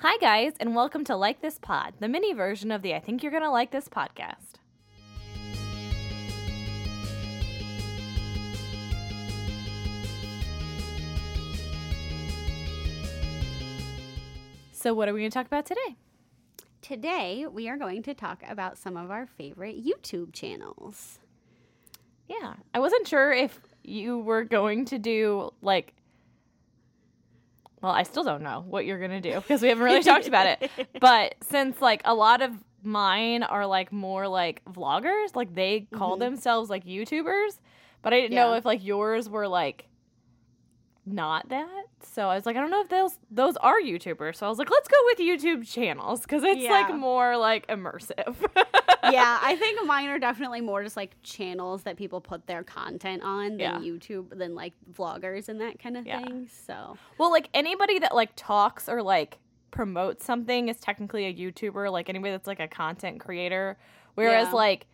Hi, guys, and welcome to Like This Pod, the mini version of the I Think You're Gonna Like This podcast. So, what are we going to talk about today? Today, we are going to talk about some of our favorite YouTube channels. Yeah, I wasn't sure if you were going to do like. Well, I still don't know what you're gonna do because we haven't really talked about it. But since like a lot of mine are like more like vloggers, like they call Mhm. themselves like YouTubers, but I didn't know if like yours were like not that. So I was like, I don't know if those those are YouTubers. So I was like, let's go with YouTube channels because it's like more like immersive. yeah, I think mine are definitely more just like channels that people put their content on than Yeah. YouTube, than like vloggers and that kind of Yeah. thing. So, Well, like anybody that like talks or like promotes something is technically a YouTuber. Like anybody that's like a content creator. Whereas Yeah. like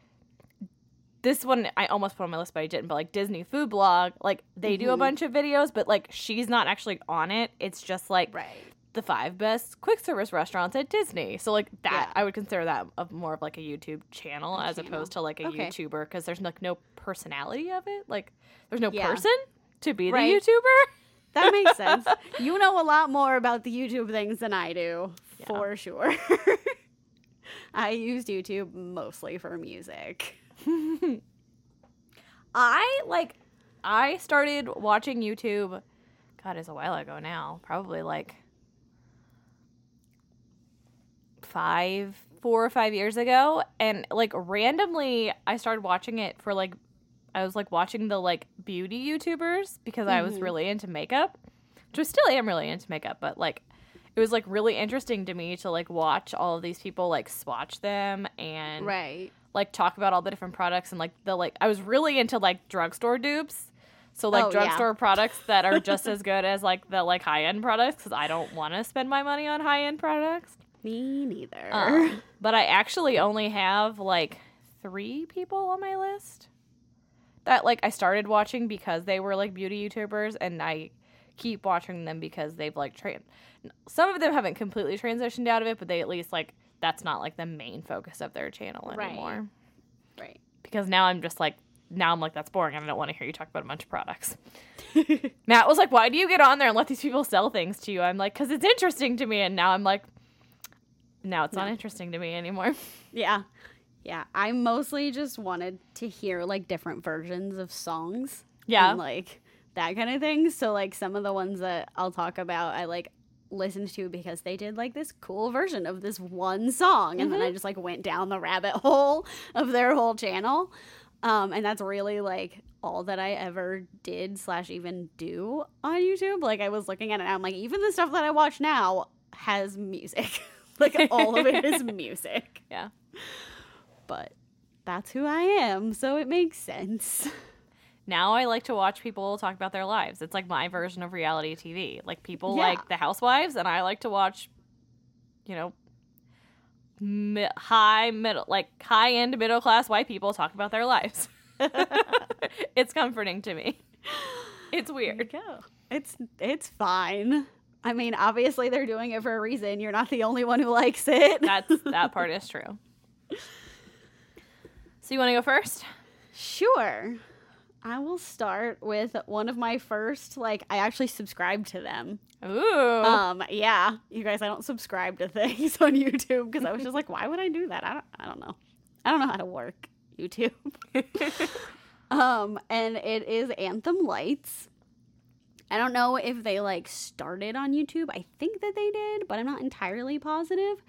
this one I almost put on my list, but I didn't. But like Disney Food Blog, like they do a Mhm. bunch of videos, but like she's not actually on it. It's just like right. the five best quick service restaurants at Disney. So like that, Yeah. I would consider that of more of like a YouTube channel A as channel. opposed to like a Okay. YouTuber because there's like no personality of it. Like there's no Yeah. person to be the YouTuber. That makes sense. you know a lot more about the YouTube things than I do, Yeah. for sure. I used YouTube mostly for music. I like I started watching YouTube God it's a while ago now. Probably like five four or five years ago. And like randomly I started watching it for like I was like watching the like beauty YouTubers because I was Mhm. really into makeup. Which I still am really into makeup, but like it was like really interesting to me to like watch all of these people like swatch them and Right. Like talk about all the different products and like the like I was really into like drugstore dupes. So like Oh, yeah. drugstore products that are just as good as like the like high end products because I don't want to spend my money on high end products. Me neither. Um, but I actually only have like three people on my list that like I started watching because they were like beauty YouTubers, and I keep watching them because they've like trained. Some of them haven't completely transitioned out of it, but they at least like that's not like the main focus of their channel anymore. right. right. Because now I'm just like now I'm like that's boring. and I don't want to hear you talk about a bunch of products. Matt was like, "Why do you get on there and let these people sell things to you?" I'm like, "Cause it's interesting to me." And now I'm like, now it's not interesting to me anymore. Yeah. Yeah. I mostly just wanted to hear like different versions of songs. Yeah. And like that kind of thing. So like some of the ones that I'll talk about, I like listened to because they did like this cool version of this one song. And then I just like went down the rabbit hole of their whole channel. Um, and that's really like all that I ever did slash even do on YouTube. Like I was looking at it and I'm like, even the stuff that I watch now has music. like all of it is music. Yeah. But that's who I am, so it makes sense. Now I like to watch people talk about their lives. It's like my version of reality TV. Like people Yeah. like the housewives, and I like to watch, you know, mi- high middle, like high end middle class white people talk about their lives. it's comforting to me. It's weird. go. It's it's fine. I mean, obviously they're doing it for a reason. You're not the only one who likes it. That's that part is true. So you want to go first? sure. I will start with one of my first like I actually subscribed to them. Ooh. Um yeah, you guys I don't subscribe to things on YouTube because I was just like why would I do that? I don't I don't know. I don't know how to work YouTube. um and it is Anthem Lights. I don't know if they like started on YouTube. I think that they did, but I'm not entirely positive.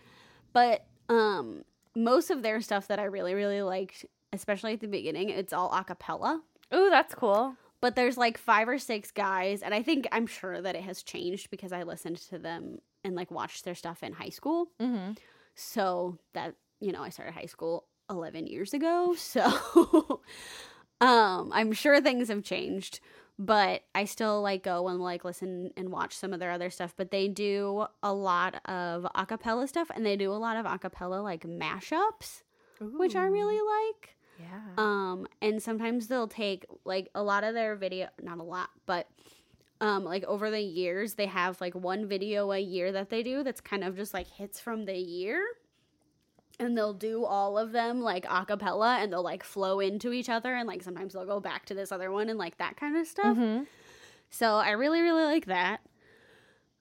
But um most of their stuff that I really really liked, especially at the beginning, it's all a cappella. Ooh, that's cool. But there's like five or six guys, and I think I'm sure that it has changed because I listened to them and like watched their stuff in high school. Mm-hmm. So that, you know, I started high school 11 years ago. So um I'm sure things have changed, but I still like go and like listen and watch some of their other stuff, but they do a lot of acapella stuff and they do a lot of acapella like mashups, which I really like. Yeah. Um, and sometimes they'll take like a lot of their video, not a lot, but um, like over the years, they have like one video a year that they do that's kind of just like hits from the year. And they'll do all of them like a cappella and they'll like flow into each other. And like sometimes they'll go back to this other one and like that kind of stuff. Mm-hmm. So I really, really like that.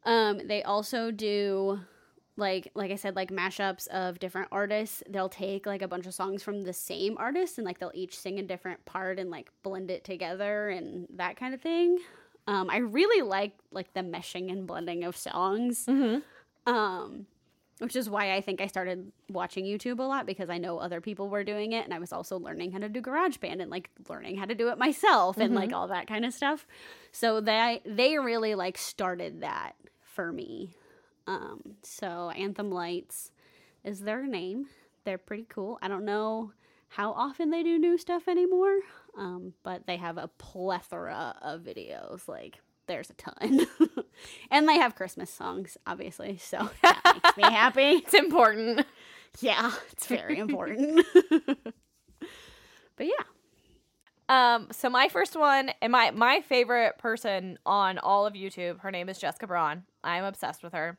Um, they also do like like I said, like mashups of different artists. They'll take like a bunch of songs from the same artist and like they'll each sing a different part and like blend it together and that kind of thing. Um, I really like like the meshing and blending of songs. Mm-hmm. Um, which is why I think I started watching YouTube a lot because I know other people were doing it and I was also learning how to do GarageBand and like learning how to do it myself and like all that kind of stuff. So they they really like started that for me. Um, so Anthem Lights is their name. They're pretty cool. I don't know how often they do new stuff anymore, um, but they have a plethora of videos. Like there's a ton, and they have Christmas songs, obviously. So that makes me happy. It's important. Yeah, it's very important. but yeah, Um, so my first one and my my favorite person on all of YouTube, her name is Jessica Braun. I'm obsessed with her.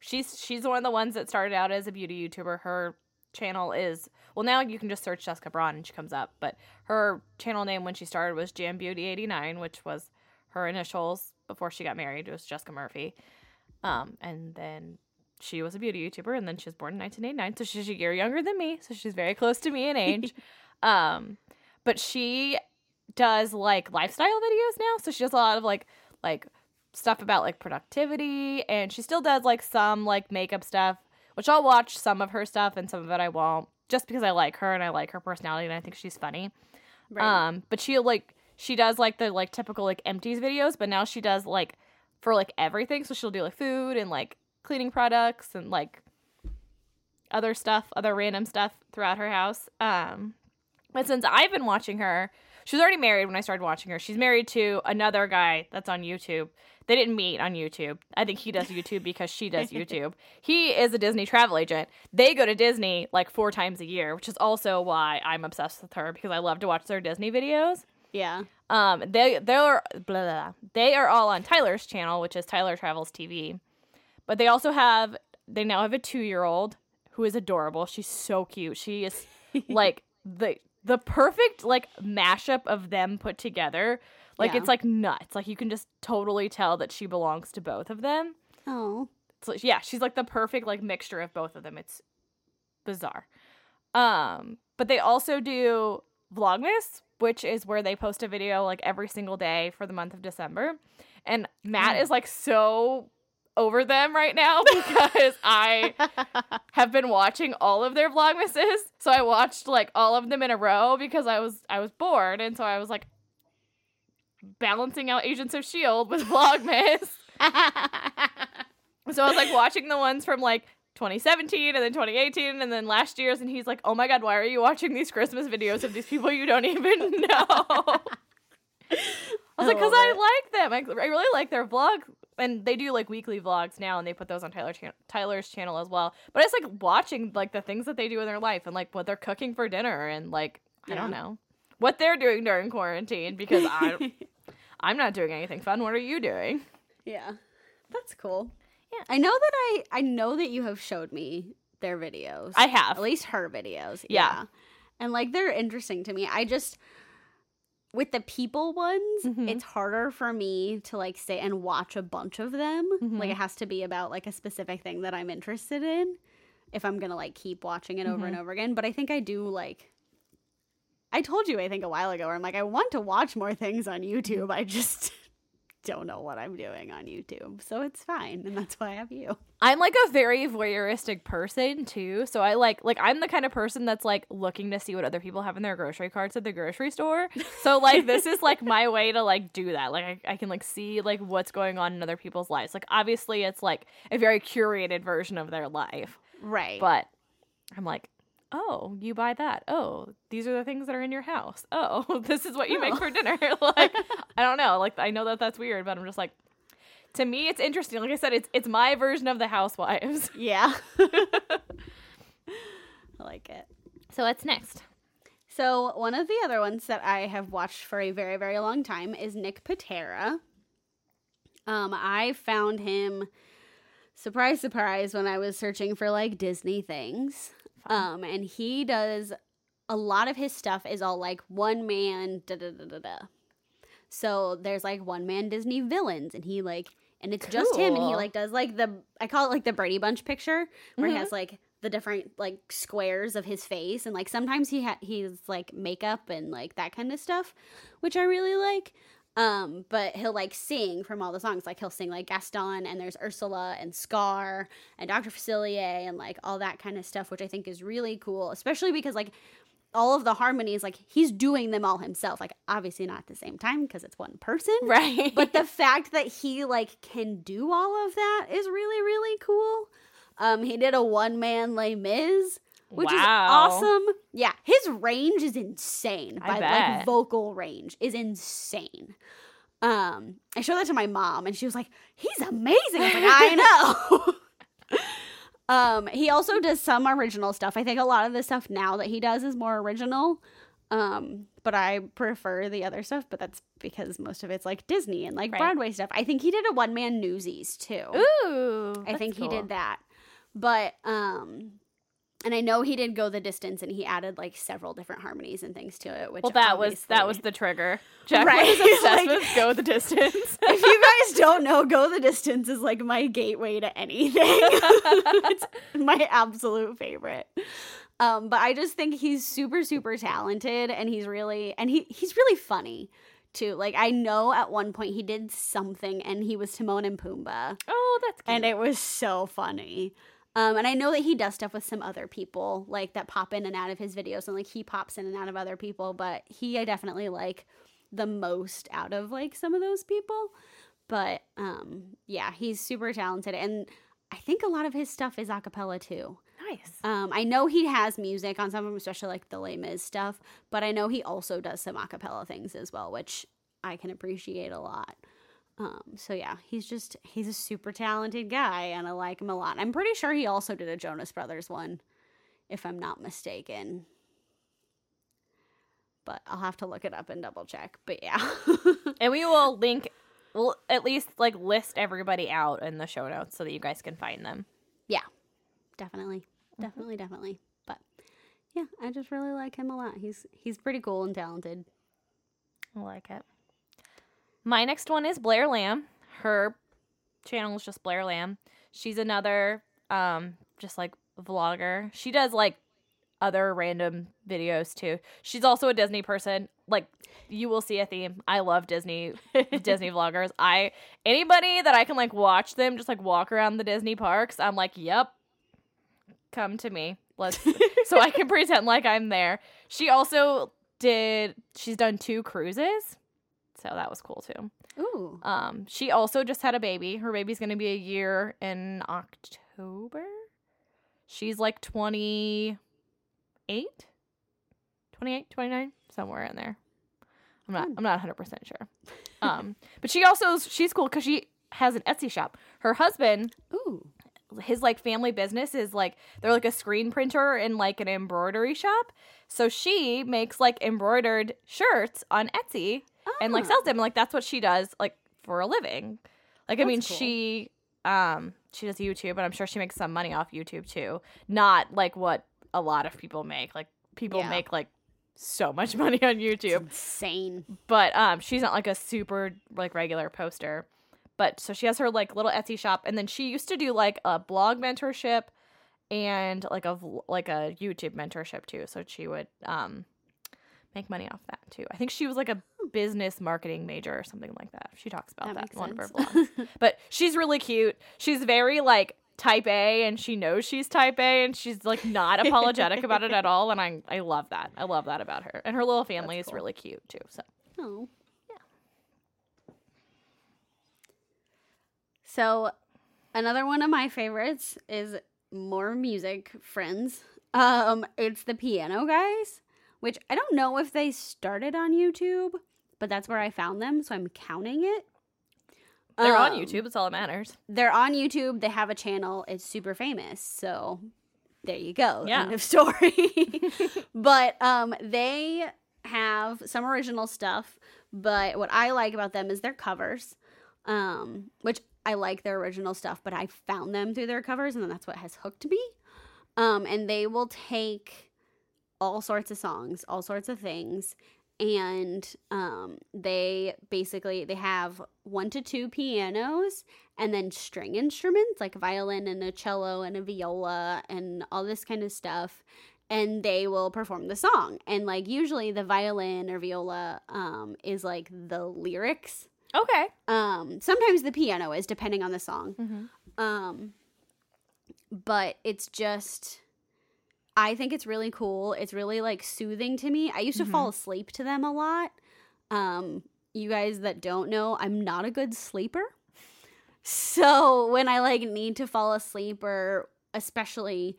She's she's one of the ones that started out as a beauty YouTuber. Her channel is well now you can just search Jessica Braun and she comes up, but her channel name when she started was Jam Beauty 89, which was her initials before she got married. It was Jessica Murphy. Um, and then she was a beauty YouTuber, and then she was born in 1989, so she's a year younger than me, so she's very close to me in age. um, but she does like lifestyle videos now, so she does a lot of like like stuff about like productivity, and she still does like some like makeup stuff, which I'll watch some of her stuff and some of it I won't, just because I like her and I like her personality and I think she's funny. right. Um, but she like she does like the like typical like empties videos, but now she does like for like everything. So she'll do like food and like cleaning products and like other stuff, other random stuff throughout her house. Um, but since I've been watching her, she was already married when I started watching her. She's married to another guy that's on YouTube. They didn't meet on YouTube. I think he does YouTube because she does YouTube. he is a Disney travel agent. They go to Disney like four times a year, which is also why I'm obsessed with her because I love to watch their Disney videos. yeah. Um, they they're blah, blah, blah. they are all on Tyler's channel, which is Tyler Travels TV. But they also have they now have a two year old who is adorable. She's so cute. She is like the the perfect like mashup of them put together. Like Yeah. it's like nuts. Like you can just totally tell that she belongs to both of them. Oh. So yeah, she's like the perfect like mixture of both of them. It's bizarre. Um, but they also do Vlogmas, which is where they post a video like every single day for the month of December. And Matt Mm. is like so over them right now because I have been watching all of their vlogmases. So I watched like all of them in a row because I was I was bored and so I was like balancing out Agents of Shield with Vlogmas. So I was like watching the ones from like 2017 and then 2018 and then last year's and he's like, "Oh my god, why are you watching these Christmas videos of these people you don't even know?" I was like, "Cuz I like them. I, I really like their vlog and they do like weekly vlogs now and they put those on Tyler chan- Tyler's channel as well. But it's like watching like the things that they do in their life and like what they're cooking for dinner and like I don't know what they're doing during quarantine because I I'm not doing anything fun. What are you doing? yeah. That's cool. Yeah. I know that I I know that you have showed me their videos. I have. At least her videos. Yeah. And like they're interesting to me. I just with the people ones, Mhm. it's harder for me to like sit and watch a bunch of them. Mhm. Like it has to be about like a specific thing that I'm interested in if I'm going to like keep watching it over Mm-hmm. and over again, but I think I do like I told you I think a while ago where I'm like I want to watch more things on YouTube. I just don't know what I'm doing on YouTube. So it's fine and that's why I have you. I'm like a very voyeuristic person too. So I like like I'm the kind of person that's like looking to see what other people have in their grocery carts at the grocery store. So like this is like my way to like do that. Like I, I can like see like what's going on in other people's lives. Like obviously it's like a very curated version of their life. Right. But I'm like, oh, you buy that. Oh, these are the things that are in your house. Oh, this is what you make Oh. for dinner. like I don't know. Like I know that that's weird, but I'm just like to me it's interesting. Like I said, it's it's my version of the housewives. yeah. I like it. So what's next? So one of the other ones that I have watched for a very, very long time is Nick Pitera. Um, I found him surprise surprise when I was searching for like Disney things. Um, and he does a lot of his stuff is all like one man da da da da da. So there's like one man Disney villains and he like and it's just him and he like does like the I call it like the Brady Bunch picture where Mhm. he has like the different like squares of his face and like sometimes he ha- he's like makeup and like that kind of stuff which I really like um but he'll like sing from all the songs like he'll sing like Gaston and there's Ursula and Scar and Dr. Facilier and like all that kind of stuff which I think is really cool especially because like all of the harmonies like he's doing them all himself like obviously not at the same time because it's one person Right. but the fact that he like can do all of that is really really cool um he did a one man Les Mis which is awesome yeah his range is insane I by bet. like vocal range is insane um i showed that to my mom and she was like he's amazing i like i know um he also does some original stuff i think a lot of the stuff now that he does is more original um but i prefer the other stuff but that's because most of it's like disney and like Right. broadway stuff i think he did a one man newsies too Ooh. I think he did that. But um and I know he did go the distance and he added like several different harmonies and things to it, which Well, that was that was the trigger. Jack Right, was obsessed like- with go the distance. if you guys don't know, Go the Distance is like my gateway to anything. it's my absolute favorite. Um, but I just think he's super, super talented and he's really and he he's really funny too. Like I know at one point he did something and he was Timon and Pumbaa. oh, that's cute. and it was so funny. Um, and I know that he does stuff with some other people, like that pop in and out of his videos, and like he pops in and out of other people. But he, I definitely like the most out of like some of those people. But um, yeah, he's super talented, and I think a lot of his stuff is a cappella too. nice. Um, I know he has music on some of them, especially like the Les Mis stuff, but I know he also does some a cappella things as well, which I can appreciate a lot. Um, so yeah, he's just he's a super talented guy and I like him a lot. I'm pretty sure he also did a Jonas Brothers one, if I'm not mistaken. But I'll have to look it up and double check. But yeah. And we will link we'll at least like list everybody out in the show notes so that you guys can find them. Yeah. Definitely. Definitely, definitely. But yeah, I just really like him a lot. He's he's pretty cool and talented. I like it. My next one is Blair Lamb. Her channel is just Blair Lamb. She's another um just like vlogger. She does like other random videos too. She's also a Disney person. Like you will see a theme. I love Disney Disney vloggers. I anybody that I can like watch them just like walk around the Disney parks, I'm like, "Yep. Come to me." Let's so I can pretend like I'm there. She also did she's done two cruises. So that was cool too. Ooh. Um she also just had a baby. Her baby's going to be a year in October. She's like 28 28 29 somewhere in there. I'm not Fun. I'm not 100% sure. Um but she also she's cool cuz she has an Etsy shop. Her husband Ooh. His like family business is like they're like a screen printer and like an embroidery shop. So she makes like embroidered shirts on Etsy and like sells them. Like that's what she does like for a living. Like I mean cool. she um she does YouTube and I'm sure she makes some money off YouTube too. Not like what a lot of people make. Like people Yeah. make like so much money on It's YouTube insane. but um she's not like a super like regular poster but so she has her like little etsy shop and then she used to do like a blog mentorship and like a like a youtube mentorship too so she would um make money off that too. I think she was like a business marketing major or something like that. She talks about that, That in one of her vlogs but she's really cute. She's very like type a and she knows she's type a and she's like not apologetic about it at all and i i love that. I love that about her. And her little family That's is cool. really cute too so. Oh. So, another one of my favorites is more music friends. Um, it's the Piano Guys, which I don't know if they started on YouTube, but that's where I found them, so I'm counting it. They're on Um, YouTube. That's all that matters. They're on YouTube. They have a channel. It's super famous. So there you go. Yeah. End of story. but um, they have some original stuff. But what I like about them is their covers. um, which I like their original stuff, but I found them through their covers, and that's what has hooked me. Um, and they will take all sorts of songs, all sorts of things, and um, they basically they have one to two pianos and then string instruments like violin and a cello and a viola and all this kind of stuff and they will perform the song and like usually the violin or viola um, is like the lyrics Okay. um, sometimes the piano is Mm-hmm. depending on the song um, but it's just I think it's really cool. It's really like soothing to me. I used to Mm-hmm. fall asleep to them a lot. Um, you guys that don't know, I'm not a good sleeper. So when I like need to fall asleep or especially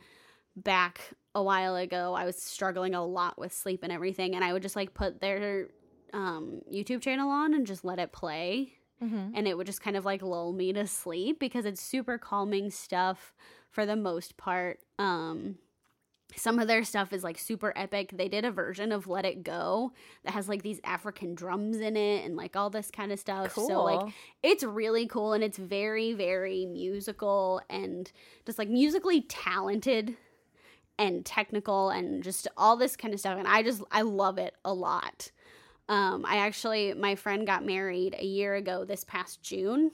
back a while ago, I was struggling a lot with sleep and everything and I would just like put their um YouTube channel on and just let it play Mm-hmm. and it would just kind of like lull me to sleep because it's super calming stuff for the most part. Um some of their stuff is like super epic. They did a version of Let It Go that has like these African drums in it and like all this kind of stuff. So like it's really cool and it's very very musical and just like musically talented and technical and just all this kind of stuff and I just I love it a lot. Um I actually my friend got married a year ago this past June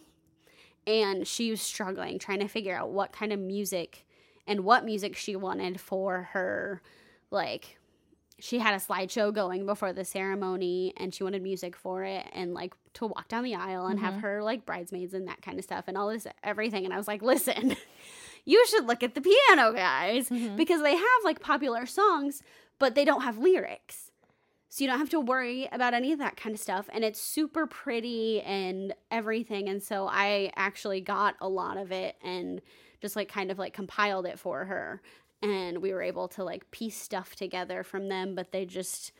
and she was struggling trying to figure out what kind of music and what music she wanted for her like she had a slideshow going before the ceremony and she wanted music for it and like to walk down the aisle and have her like bridesmaids and that kind of stuff and all this everything and I was like listen you should look at the piano guys Mhm. because they have like popular songs but they don't have lyrics so you don't have to worry about any of that kind of stuff and it's super pretty and everything and so I actually got a lot of it and just like kind of like compiled it for her and we were able to like piece stuff together from them but they just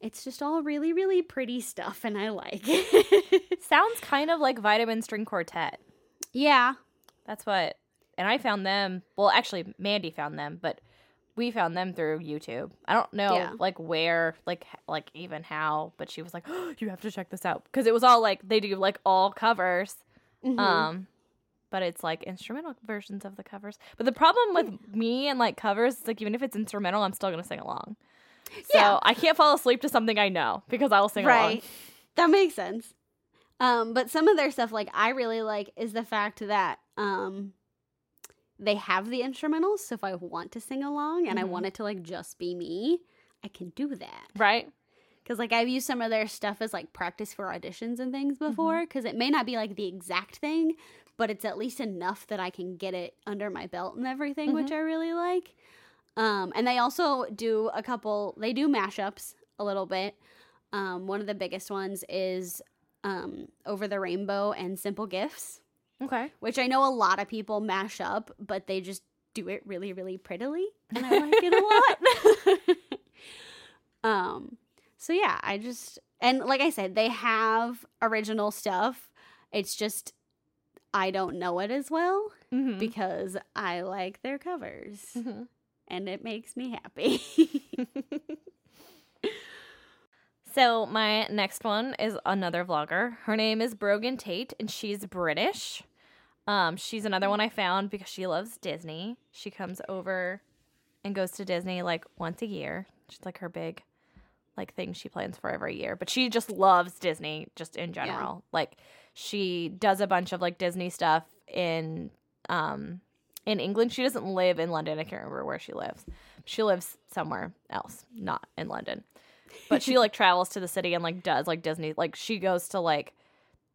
it's just all really really pretty stuff and I like it. Sounds kind of like Vitamin String Quartet. yeah. That's what, and I found them. Well, actually, Mandy found them, but we found them through YouTube. I don't know, Yeah. like where, like, like even how, but she was like, oh, "You have to check this out," because it was all like they do like all covers, Mhm. um, but it's like instrumental versions of the covers. But the problem with me and like covers is like even if it's instrumental, I'm still gonna sing along. So Yeah. I can't fall asleep to something I know because I will sing along. right. That makes sense. Um, but some of their stuff, like I really like, is the fact that um, they have the instrumentals. So if I want to sing along and I Mhm. want it to like just be me, I can do that. Right? Because like I've used some of their stuff as like practice for auditions and things before. Because it may not be like the exact thing, but it's at least enough that I can get it under my belt and everything, which I really like. Um, and they also do a couple. They do mashups a little bit. Um, one of the biggest ones is um, Over the Rainbow and Simple Gifts, Okay. which I know a lot of people mash up, but they just do it really, really prettily, and I like it a lot. um, so yeah, I just and like I said, they have original stuff. It's just I don't know it as well Mhm. because I like their covers, Mhm. and it makes me happy. So my next one is another vlogger. Her name is Brogan Tate, and she's British. Um, she's another one I found because she loves Disney. She comes over and goes to Disney like once a year. She's like her big like thing she plans for every year. But she just loves Disney just in general. Like she does a bunch of like Disney stuff in um in England. She doesn't live in London. I can't remember where she lives. She lives somewhere else, not in London but she like travels to the city and like does like Disney like she goes to like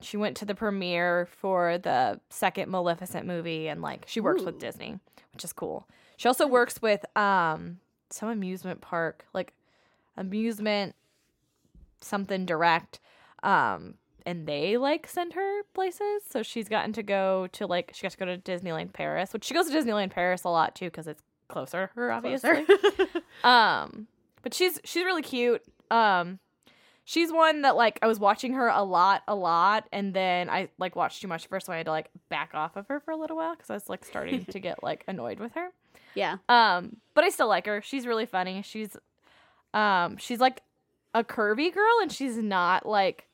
she went to the premiere for the second Maleficent movie and like she works with Disney, which is cool. She also works with um some amusement park, like amusement something direct. Um and they like send her places. So she's gotten to go to like she got to go to Disneyland Paris, which she goes to Disneyland Paris a lot too because it's closer her obviously um but she's she's really cute um she's one that like i was watching her a lot a lot and then i like watched too much first so i had to like back off of her for a little while because i was like starting to get like annoyed with her yeah. um but i still like her she's really funny she's um she's like a curvy girl and she's not like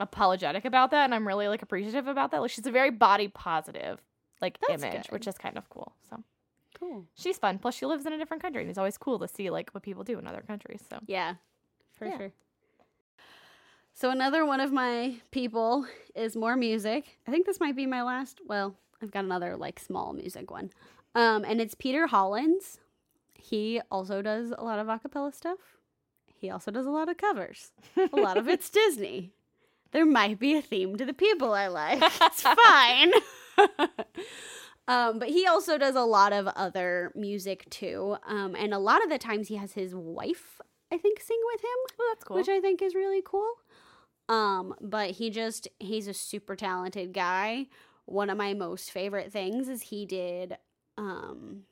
apologetic about that and I'm really like appreciative about that. Like she's a very body positive like That's image, good. which is kind of cool. So Cool. she's fun. Plus she lives in a different country and it's always cool to see like what people do in other countries. So Yeah, for Yeah. sure. So another one of my people is more music. I think this might be my last. Well, I've got another like small music one, um, and it's Peter Hollins. He also does a lot of acapella stuff. He also does a lot of covers. A lot of it's Disney. There might be a theme to the people I like. It's fine. um, but he also does a lot of other music too. Um, and a lot of the times he has his wife, I think, sing with him, well, that's cool. which I think is really cool. Um, but he just he's a super talented guy. One of my most favorite things is he did um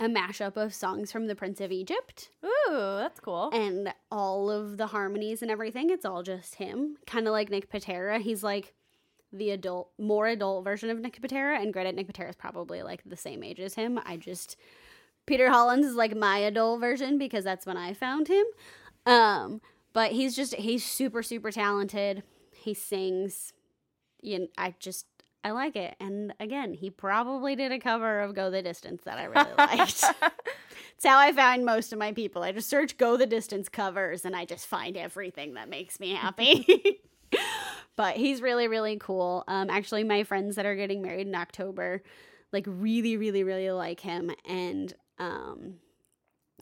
a mashup of songs from the Prince of Egypt Ooh, that's cool. and all of the harmonies and everything it's all just him kind of like nick pitera he's like the adult more adult version of nick pitera and granted nick pitera is probably like the same age as him. I just peter hollins is like my adult version because that's when i found him. Um but he's just he's super super talented. He sings. You know, i just i like it. And again he probably did a cover of go the distance that i really liked. It's how I find most of my people. I just search go the distance covers and I just find everything that makes me happy. but he's really, really cool. Um, actually, my friends that are getting married in October, like, really, really, really like him. And um,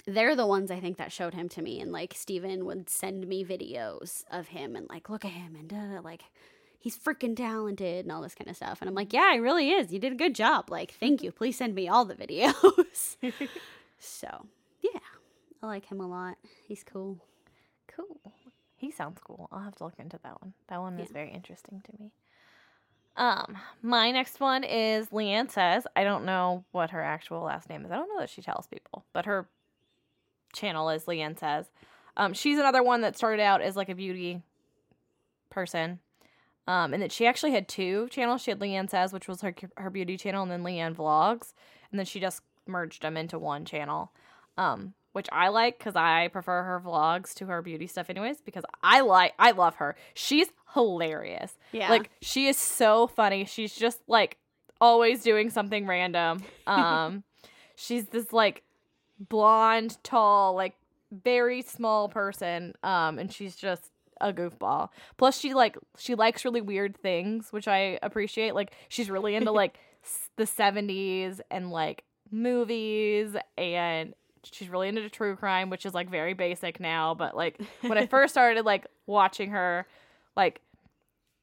they're the ones I think that showed him to me. And like, Steven would send me videos of him and like, look at him and da, da, like, he's freaking talented and all this kind of stuff. And I'm like, yeah, he really is. You did a good job. Like, thank you. Please send me all the videos. so, yeah, I like him a lot. He's cool. Cool. He sounds cool. I'll have to look into that one. That one is very interesting to me. Um, my next one is LeighAnn says. I don't know what her actual last name is. I don't know that she tells people, but her channel is LeighAnn says. Um, she's another one that started out as like a beauty person. Um, and that she actually had two channels. She had LeighAnn Says, which was her her beauty channel, and then LeighAnn Vlogs, and then she just merged them into one channel. Um, which I like because I prefer her vlogs to her beauty stuff, anyways. Because I like, I love her. She's hilarious. Yeah. Like she is so funny. She's just like always doing something random. Um, she's this like blonde, tall, like very small person. Um, and she's just a goofball. Plus, she like she likes really weird things, which I appreciate. Like she's really into like the '70s and like movies, and she's really into true crime, which is like very basic now. But like when I first started like watching her, like.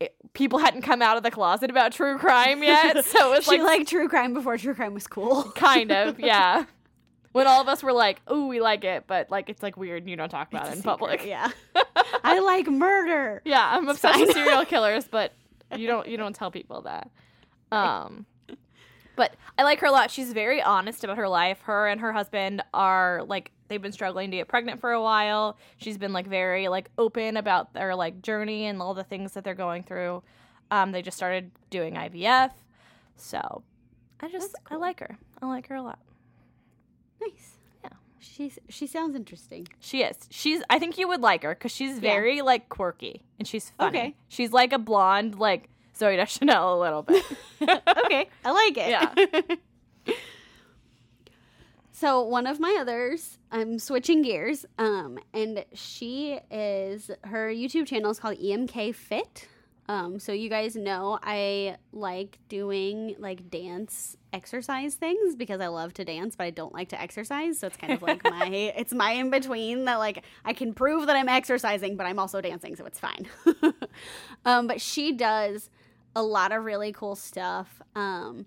It, people hadn't come out of the closet about true crime yet, so it's she like liked true crime before true crime was cool. kind of yeah when all of us were like oh we like it but like it's like weird and you don't talk about It's it in secret, public Yeah. I like murder. yeah i'm obsessed with serial killers but you don't you don't tell people that um but i like her a lot she's very honest about her life her and her husband are like they've been struggling to get pregnant for a while she's been like very like open about their like journey and all the things that they're going through um they just started doing ivf so i just That's i like her i like her a lot Nice. Yeah. She's she sounds interesting. She is. She's. I think you would like her because she's very like quirky and she's funny. Okay. She's like a blonde, like Zooey Deschanel a little bit. okay, I like it. Yeah. so one of my others, I'm switching gears, um, and she is her YouTube channel is called EMK Fit. Um, so you guys know I like doing like dance exercise things because I love to dance, but I don't like to exercise. So it's kind of like my it's my in between that like I can prove that I'm exercising, but I'm also dancing, so it's fine. um, but she does a lot of really cool stuff. Um,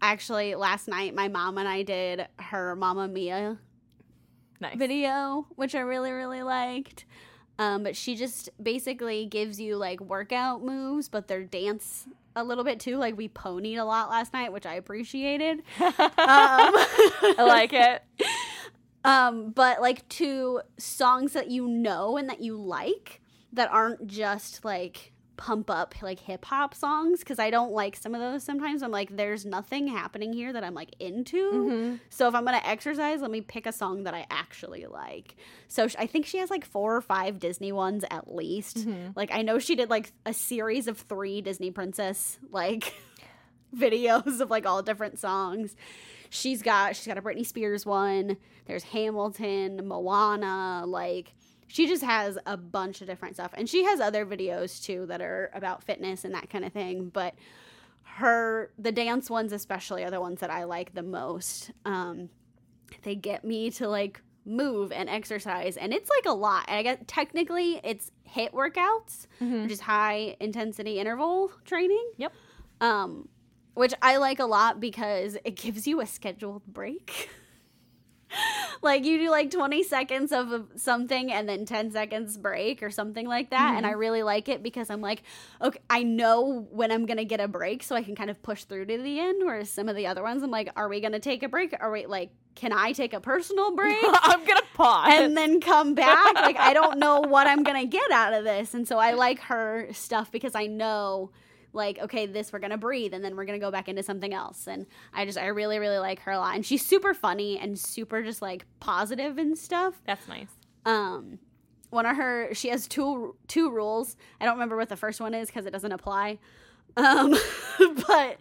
actually, last night my mom and I did her Mamma Mia nice. video, which I really, really liked. Um, but she just basically gives you like workout moves, but they're dance a little bit too. Like we ponied a lot last night, which I appreciated. Um, I like it. um, but like to songs that you know and that you like that aren't just like pump up like hip hop songs because I don't like some of those sometimes. I'm like, there's nothing happening here that I'm like into. Mhm. So if I'm gonna exercise, let me pick a song that I actually like. So sh- I think she has like four or five Disney ones at least. Mhm. Like I know she did like a series of three Disney princess like videos of like all different songs. She's got she's got a Britney Spears one. There's Hamilton, Moana, like she just has a bunch of different stuff. And she has other videos too that are about fitness and that kind of thing, but her the dance ones especially are the ones that I like the most. Um they get me to like move and exercise and it's like a lot. And I guess technically it's HIIT workouts, Mhm. which is high intensity interval training. Yep. Um which I like a lot because it gives you a scheduled break. like you do like 20 seconds of something and then 10 seconds break or something like that and i mm-hmm. really like it because i'm like okay i know when i'm gonna get a break so i can kind of push through to the end whereas some of the other ones i'm like are we gonna take a break? Are we like can i take a personal break? I'm gonna pause. and then come back like i don't know what i'm gonna get out of this and so i like her stuff because i know like okay this we're gonna breathe and then we're gonna go back into something else. And i just i really really like her a lot. And she's super funny and super just like positive and stuff. That's nice. um one of her she has two two rules. I don't remember what the first one is because it doesn't apply. Um but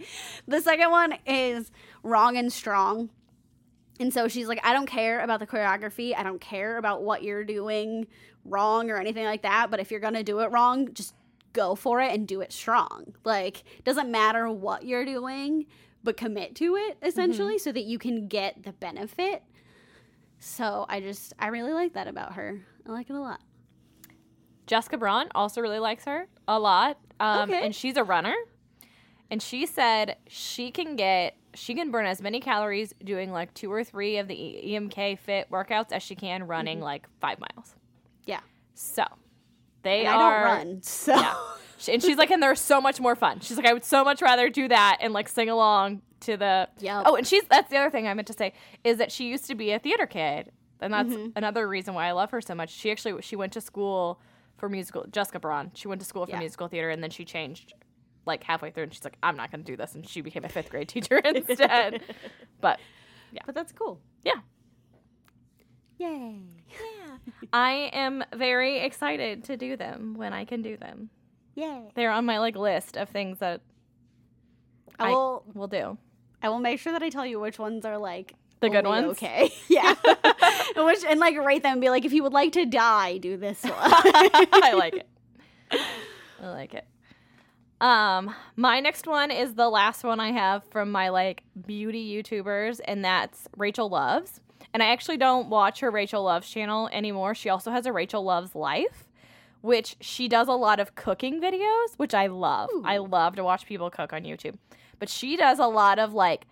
the second one is wrong and strong. And so she's like i don't care about the choreography. I don't care about what you're doing wrong or anything like that. But if you're gonna do it wrong just go for it and do it strong like doesn't matter what you're doing but commit to it essentially so that you can get the benefit so I just I really like that about her. I like it a lot. Jessica Braun also really likes her a lot. Um, Okay. And she's a runner. And she said she can get, she can burn as many calories doing like two or three of the EMK fit workouts as she can running like five miles. Mm-hmm. Yeah. So they And I are. don't run, so Yeah. And she's like, and they're so much more fun. She's like, I would so much rather do that and like sing along to the. Yep. Oh, and she's that's the other thing I meant to say is that she used to be a theater kid, and that's Mm-hmm. another reason why I love her so much. She actually she went to school for musical. Jessica Braun. She went to school for Yeah. musical theater, and then she changed like halfway through, and she's like, I'm not going to do this, and she became a fifth grade teacher instead. but yeah, but that's cool. yeah, Yay. Yeah. I am very excited to do them when I can do them. Yay. They're on my like list of things that I I- will we'll do. I will make sure that I tell you which ones are like The good ones? Okay. Yeah. and which and like rate them and be like, if you would like to die, do this one. I like it. I like it. Um, my next one is the last one I have from my like beauty YouTubers, and that's Rachel Loves. And I actually don't watch her Rachel Loves channel anymore. She also has a Rachel Loves Life, which she does a lot of cooking videos, which I love. Ooh. I love to watch people cook on YouTube. But she does a lot of like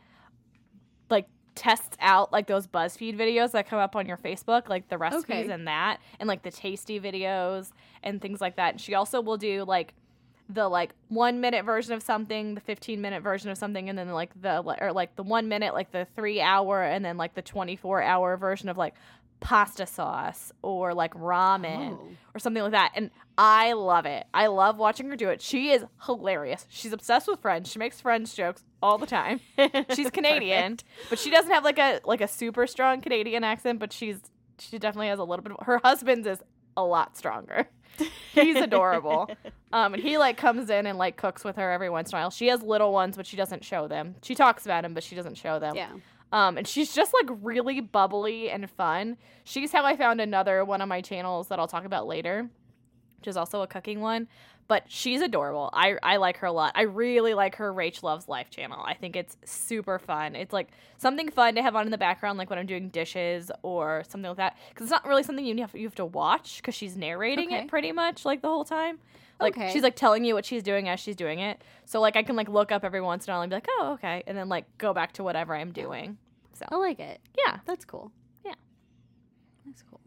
like tests out like those BuzzFeed videos that come up on your Facebook, like the recipes Okay. and that, and like the tasty videos and things like that. And she also will do like the like one minute version of something, the 15 minute version of something, and then like the or like the one minute, like the three hour, and then like the 24 hour version of like pasta sauce or like ramen Oh. or something like that. And I love it. I love watching her do it. She is hilarious. She's obsessed with French. She makes French jokes all the time. She's Canadian, but she doesn't have like a like a super strong Canadian accent, but she's she definitely has a little bit of, her husband's is a lot stronger. He's adorable. Um and he like comes in and like cooks with her every once in a while. She has little ones, but she doesn't show them. She talks about them, but she doesn't show them. Yeah. Um, and she's just like really bubbly and fun. She's how I found another one of my channels that I'll talk about later, which is also a cooking one. But she's adorable. I, I like her a lot. I really like her Rach Loves Life channel. I think it's super fun. It's like something fun to have on in the background, like when I'm doing dishes or something like that. Because it's not really something you have, you have to watch because she's narrating Okay. it pretty much like the whole time. Like Okay. she's like telling you what she's doing as she's doing it. So like I can like look up every once in a while and be like, oh okay, and then like go back to whatever I'm doing. So I like it. yeah, That's cool. Yeah. That's cool.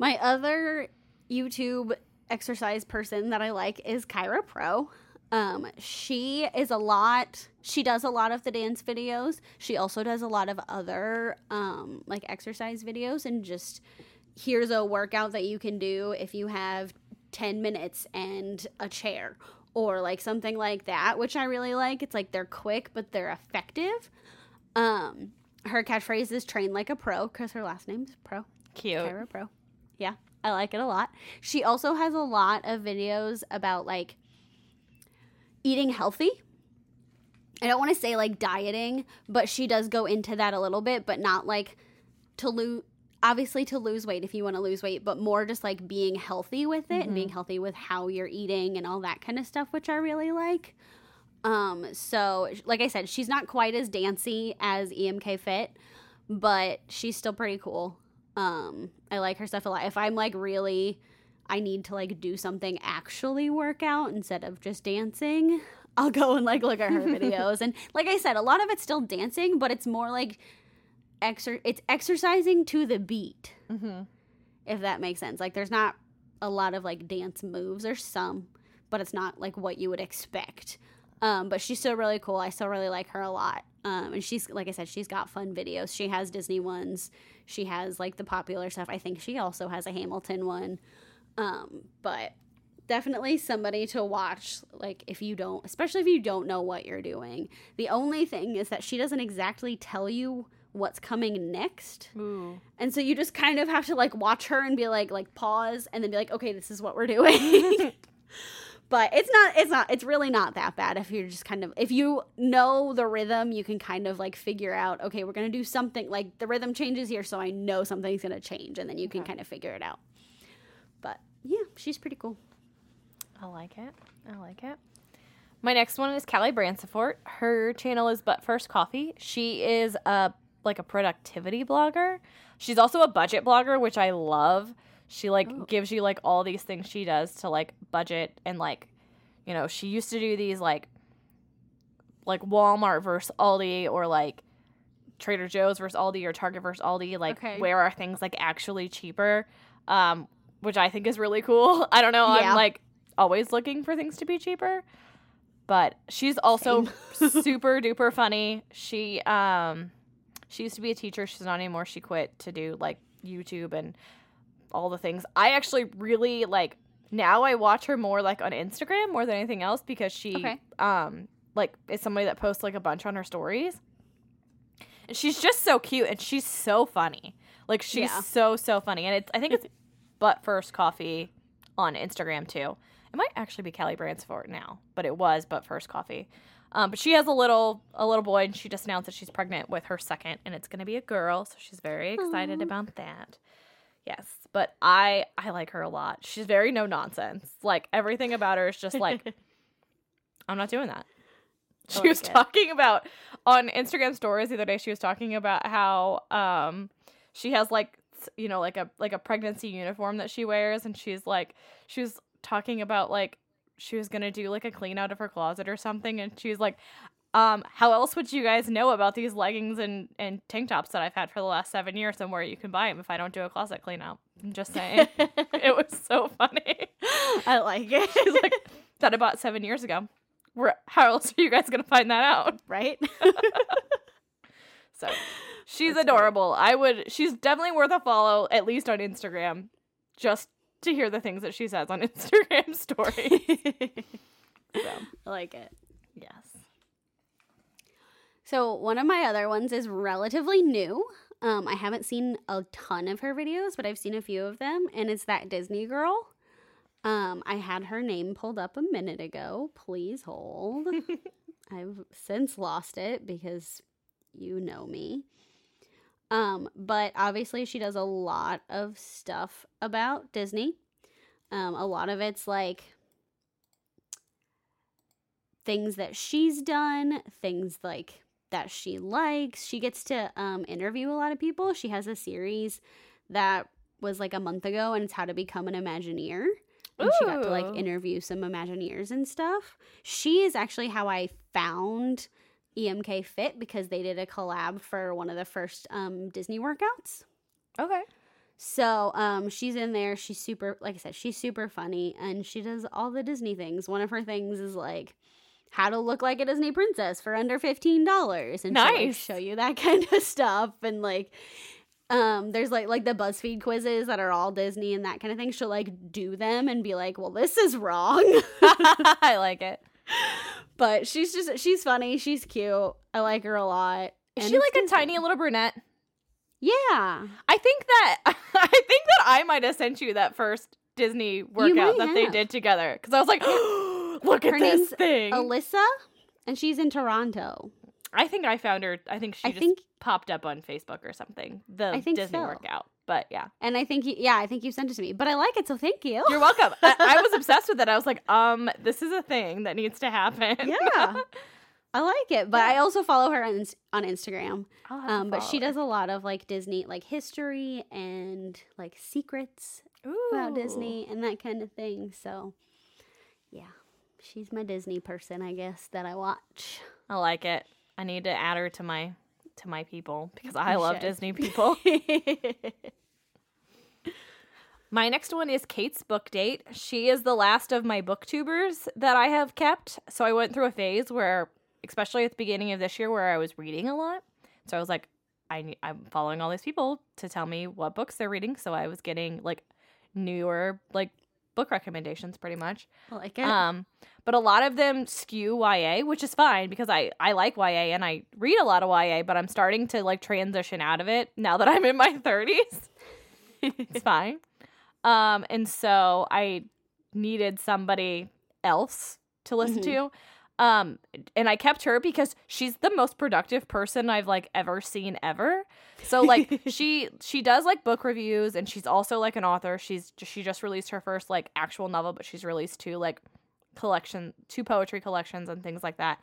My other YouTube exercise person that I like is Kyra Pro. Um, she is a lot. She does a lot of the dance videos. She also does a lot of other um, like exercise videos and just here's a workout that you can do if you have 10 minutes and a chair or like something like that, which I really like. It's like they're quick, but they're effective. Um, her catchphrase is train like a pro because her last name's Pro. Cute. Kyra Pro. Yeah, I like it a lot. She also has a lot of videos about like eating healthy. I don't want to say like dieting, but she does go into that a little bit, but not like to lose obviously to lose weight if you want to lose weight, but more just like being healthy with it and being healthy with how you're eating and all that kind of stuff, which I really like. Um, so like I said, she's not quite as dancy as EMK Fit, but she's still pretty cool. Um, I like her stuff a lot. If I'm like really I need to like do something actually work out instead of just dancing, I'll go and like look at her videos. And like I said, a lot of it's still dancing, but it's more like exer it's exercising to the beat. Mm-hmm. If that makes sense. Like there's not a lot of like dance moves. There's some, but it's not like what you would expect. Um, but she's still really cool. I still really like her a lot. Um, and she's like I said, she's got fun videos. She has Disney ones. She has like the popular stuff. I think she also has a Hamilton one. Um, but definitely somebody to watch like if you don't especially if you don't know what you're doing the only thing is that she doesn't exactly tell you what's coming next Ooh. and so you just kind of have to like watch her and be like like pause and then be like okay this is what we're doing but it's not it's not it's really not that bad if you're just kind of if you know the rhythm you can kind of like figure out okay we're gonna do something like the rhythm changes here so i know something's gonna change and then you can kind of figure it out but yeah she's pretty cool I like it. I like it. My next one is Callie Bransford. Her channel is But First Coffee. She is a like a productivity blogger. She's also a budget blogger, which I love. She like Oh. gives you like all these things she does to like budget and like you know, she used to do these like like Walmart versus Aldi or like Trader Joe's versus Aldi or Target versus Aldi, like Okay. where are things like actually cheaper? Um, which I think is really cool. I don't know. Yeah. I'm like always looking for things to be cheaper. But she's also super duper funny. She um she used to be a teacher, she's not anymore. She quit to do like YouTube and all the things. I actually really like now I watch her more like on Instagram more than anything else because she Okay. um like is somebody that posts like a bunch on her stories. And she's just so cute and she's so funny. Like she's Yeah. so so funny. And it's I think it's but first coffee on Instagram too. It might actually be Callie Bransford now, but it was but first coffee. Um, but she has a little a little boy, and she just announced that she's pregnant with her second, and it's gonna be a girl, so she's very excited Aw. about that. Yes, but I I like her a lot. She's very no nonsense. Like everything about her is just like I'm not doing that. She like was it. talking about on Instagram stories the other day. She was talking about how um she has like you know like a like a pregnancy uniform that she wears, and she's like she was talking about like she was gonna do like a clean out of her closet or something, and she was like. Um, how else would you guys know about these leggings and, and tank tops that I've had for the last seven years and where you can buy them if I don't do a closet clean out? I'm just saying. it was so funny. I like it. She's like, that about seven years ago. Where, how else are you guys gonna find that out? right? So she's That's adorable. I would. She's definitely worth a follow, at least on Instagram, just to hear the things that she says on Instagram story. so I like it. yes. So one of my other ones is relatively new. Um, I haven't seen a ton of her videos, but I've seen a few of them, and it's that Disney girl. Um, I had her name pulled up a minute ago. Please hold. I've since lost it because you know me. Um, but obviously she does a lot of stuff about Disney. Um, a lot of it's like things that she's done, things like that she likes. She gets to um, interview a lot of people. She has a series that was like a month ago, and it's how to become an Imagineer. And she got to like interview some Imagineers and stuff. She is actually how I found EMK Fit because they did a collab for one of the first um, Disney workouts. Okay. So um, she's in there. She's super, like I said, she's super funny, and she does all the Disney things. One of her things is like how to look like a Disney princess for under fifteen dollars, and she'll like, show you that kind of stuff, and like um there's like like the BuzzFeed quizzes that are all Disney and that kind of thing. She'll like do them and be like, "Well, this is wrong." I like it. but she's just she's funny. She's cute. I like her a lot. Is she like a tiny little brunette? Yeah. I think that I think that I might have sent you that first Disney workout that they did together because I was like, look at Her this name's thing. Alyssa, and she's in Toronto. I think I found her. I think she I just think popped up on Facebook or something. The I think Disney so. workout, but yeah, and I think you, yeah, I think you sent it to me. But I like it, so thank you. you're welcome. I, I was obsessed with it. I was like, um, this is a thing that needs to happen. yeah. I like it, but I also follow her on on Instagram. To Um, but she does a lot of like Disney, like history and like secrets her. about Disney and that kind of thing. So, yeah, she's my Disney person, I guess that I watch. I like it. I need to add her to my to my people because I You love should. Disney people. My next one is Kate's book date. She is the last of my booktubers that I have kept. So I went through a phase where, especially at the beginning of this year, where I was reading a lot. So I was like, I I'm following all these people to tell me what books they're reading. So I was getting like newer like book recommendations, pretty much. I like it. Um, but a lot of them skew YA, which is fine because I I like YA and I read a lot of YA, but I'm starting to like transition out of it now that I'm in my 30s. it's fine. Um, and so I needed somebody else to listen Mhm. to. Um, and I kept her because she's the most productive person I've like ever seen ever. So like she she does like book reviews and she's also like an author. She's she just released her first like actual novel, but she's released two like collection two poetry collections and things like that.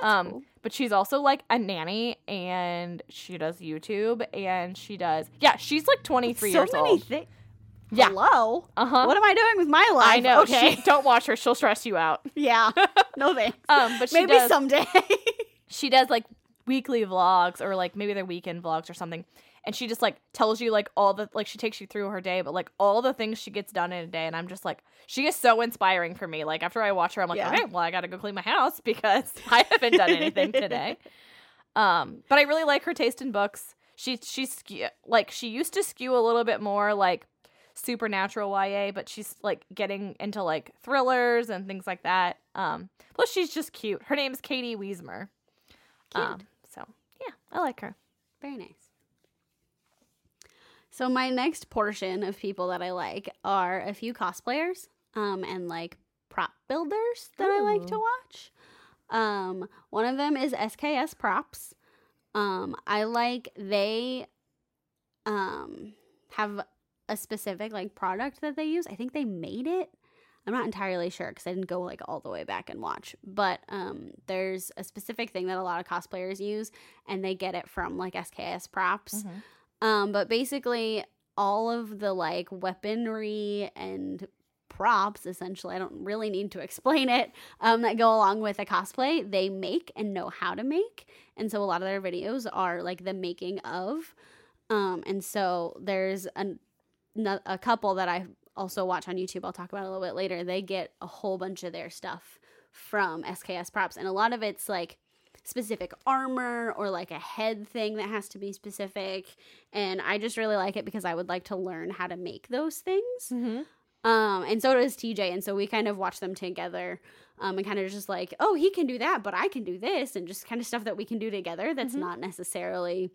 That's um cool. but she's also like a nanny and she does YouTube and she does Yeah, she's like 23 so years many old. thi- Yeah. Hello. Uh-huh. What am I doing with my life? I know. Okay. She, don't watch her. She'll stress you out. yeah. No thanks. Um, but she Maybe does, someday. she does like weekly vlogs or like maybe they're weekend vlogs or something. And she just like tells you like all the like she takes you through her day, but like all the things she gets done in a day. And I'm just like, she is so inspiring for me. Like after I watch her, I'm like, Yeah. okay, well I gotta go clean my house because I haven't done anything today. Um, but I really like her taste in books. She she's skew- like she used to skew a little bit more like supernatural YA, but she's like getting into like thrillers and things like that. Um, plus she's just cute. Her name is Katie Wismer. Cute. Um, so yeah, I like her. Very nice. So my next portion of people that I like are a few cosplayers um and like prop builders that I like to watch. Um one of them is SKS Props. Um I like they um have a specific like product that they use. I think they made it. I'm not entirely sure because I didn't go like all the way back and watch. But um, there's a specific thing that a lot of cosplayers use, and they get it from like SKS props. Um, but basically, all of the like weaponry and props, essentially, I don't really need to explain it, um, that go along with a cosplay, they make and know how to make. And so a lot of their videos are like the making of. Um, and so there's an, no- a couple that I also watch on YouTube. I'll talk about a little bit later. They get a whole bunch of their stuff from SKS props, and a lot of it's like specific armor or like a head thing that has to be specific. And I just really like it because I would like to learn how to make those things. Mm-hmm. Um, and so does TJ, and so we kind of watch them together. Um, and kind of just like, oh, he can do that, but I can do this, and just kind of stuff that we can do together that's Mhm. not necessarily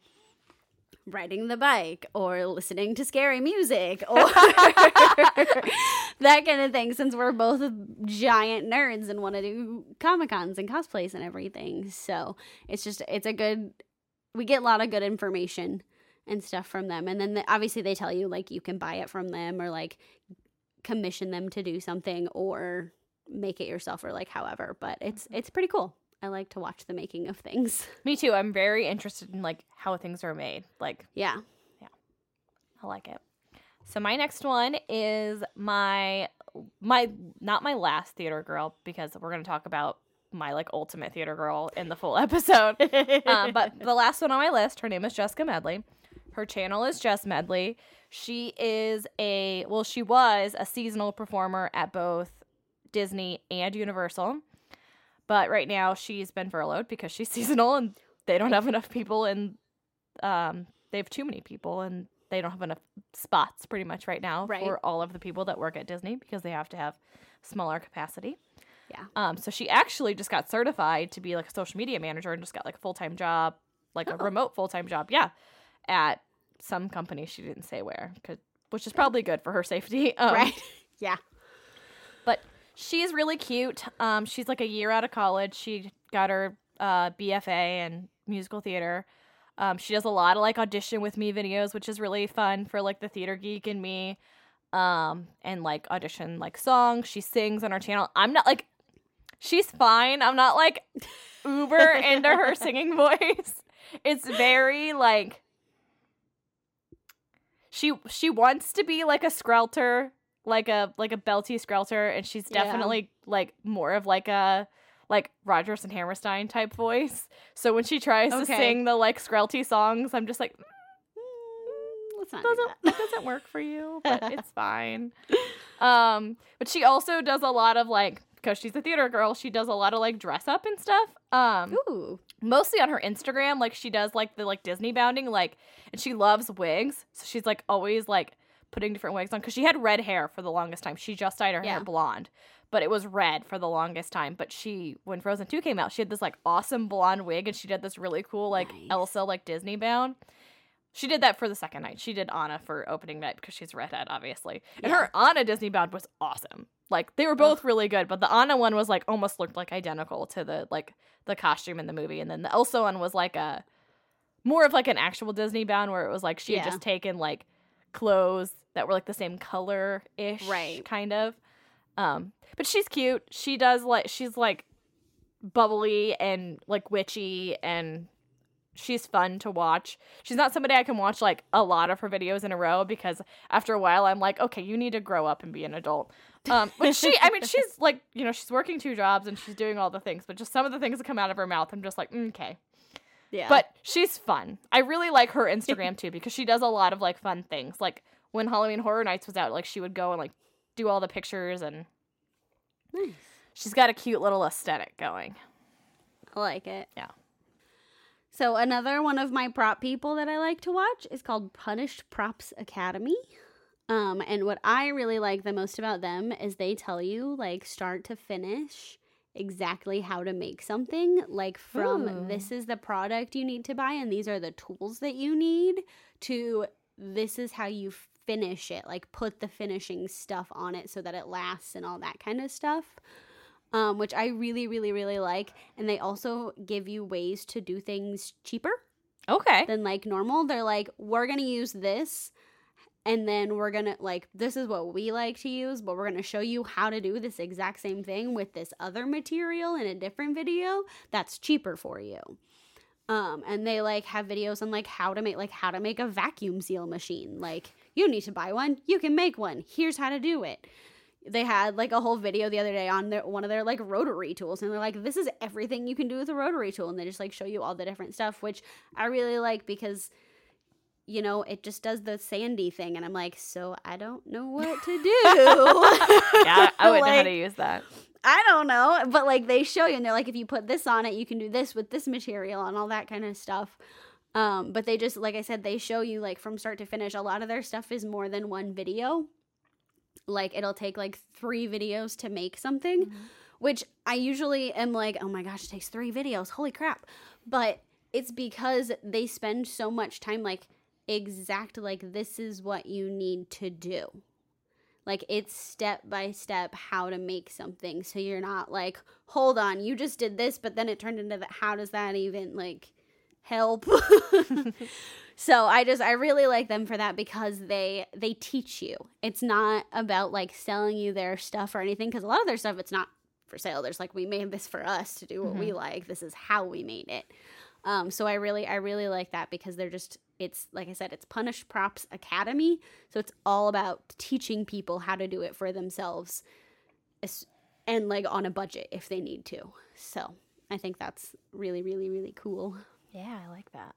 riding the bike or listening to scary music or that kind of thing since we're both giant nerds and want to do comic cons and cosplays and everything. So it's just it's a good we get a lot of good information and stuff from them. And then the, obviously they tell you like you can buy it from them or like commission them to do something or make it yourself or like however but it's mm-hmm. it's pretty cool i like to watch the making of things Me too. I'm very interested in like how things are made. Like yeah Yeah. I like it. So my next one is my my not my last theater girl because we're gonna talk about my like ultimate theater girl in the full episode. um, but the last one on my list, her name is Jessica Medley. Her channel is Jess Medley. She is a well, she was a seasonal performer at both Disney and Universal. But right now she's been furloughed because she's seasonal and they don't have enough people and um they have too many people and they don't have enough spots pretty much right now Right. for all of the people that work at Disney because they have to have smaller capacity. Yeah. Um, so she actually just got certified to be like a social media manager and just got like a full time job, like a Oh. remote full time job. Yeah, at some company she didn't say where, which is probably good for her safety. Um, right. yeah. She's really cute. Um, she's like a year out of college. She got her uh, BFA in musical theater. Um, she does a lot of like audition with me videos, which is really fun for like the theater geek and me. Um, and like audition like songs. She sings on our channel. I'm not like she's fine. I'm not like uber into her singing voice. It's very like she she wants to be like a Screlter, like a like a belty Screlter, and she's Yeah. definitely like more of like a like Rodgers and Hammerstein type voice. So when she tries to sing the like Screlty songs, I'm just like "Mm, Mm, Let's not do doesn't that. that doesn't work for you, but it's fine. Um, but she also does a lot of like because she's a theater girl, she does a lot of like dress up and stuff. Um, Ooh. mostly on her Instagram, like she does like the like Disney bounding, like, and she loves wigs, so she's like always like putting different wigs on because she had red hair for the longest time. She just dyed her Yeah. hair blonde, but it was red for the longest time. But she, when Frozen Two came out, she had this like awesome blonde wig, and she did this really cool like Nice. Elsa like Disney bound. She did that for the second night. She did Anna for opening night because she's redhead, obviously. And Yeah. her Anna Disney bound was awesome. Like they were both really good, but the Anna one was like almost looked like identical to the like the costume in the movie, and then the Elsa one was like a more of like an actual Disney bound where it was like she had just taken like clothes that were like the same color ish, Right. Kind of. Um, but she's cute. She does like she's like bubbly and like witchy and she's fun to watch. She's not somebody I can watch like a lot of her videos in a row because after a while I'm like, okay, you need to grow up and be an adult. Um, but she, I mean, she's like, you know, she's working two jobs and she's doing all the things, but just some of the things that come out of her mouth, I'm just like, mm, okay. Yeah. But she's fun. I really like her Instagram too because she does a lot of like fun things. Like when Halloween Horror Nights was out, like she would go and like do all the pictures and Nice. she's got a cute little aesthetic going. I like it. Yeah. So another one of my prop people that I like to watch is called Punished Props Academy. Um, and what I really like the most about them is they tell you like start to finish exactly how to make something. Like from Ooh. this is the product you need to buy and these are the tools that you need to this is how you finish it. Like put the finishing stuff on it so that it lasts and all that kind of stuff um, which I really, really, really like. And they also give you ways to do things cheaper Okay. than like normal. They're like, we're gonna use this, and then we're gonna like this is what we like to use, but we're gonna show you how to do this exact same thing with this other material in a different video that's cheaper for you. Um, and they like have videos on like how to make like how to make a vacuum seal machine. Like you need to buy one, you can make one. Here's how to do it they had like a whole video the other day on their one of their like rotary tools and they're like this is everything you can do with a rotary tool and they just like show you all the different stuff which i really like because you know it just does the sandy thing and i'm like so i don't know what to do Yeah, I wouldn't know how to use that. I don't know, but like they show you, and they're like, if you put this on it, you can do this with this material and all that kind of stuff. Um, but they just, like I said, they show you like from start to finish. A lot of their stuff is more than one video. Like it'll take like three videos to make something, which I usually am like, oh my gosh, it takes three videos. Holy crap. But it's because they spend so much time like exact like this is what you need to do. Like it's step by step how to make something. So you're not like, hold on, you just did this, but then it turned into that. How does that even like help? so I just I really like them for that because they they teach you. It's not about like selling you their stuff or anything because a lot of their stuff it's not for sale. There's like we made this for us to do what we like. This is how we made it. Um, so I really I really like that because they're just it's like I said it's Punished Props Academy. So it's all about teaching people how to do it for themselves, and like on a budget if they need to. So I think that's really really really cool. Yeah, I like that.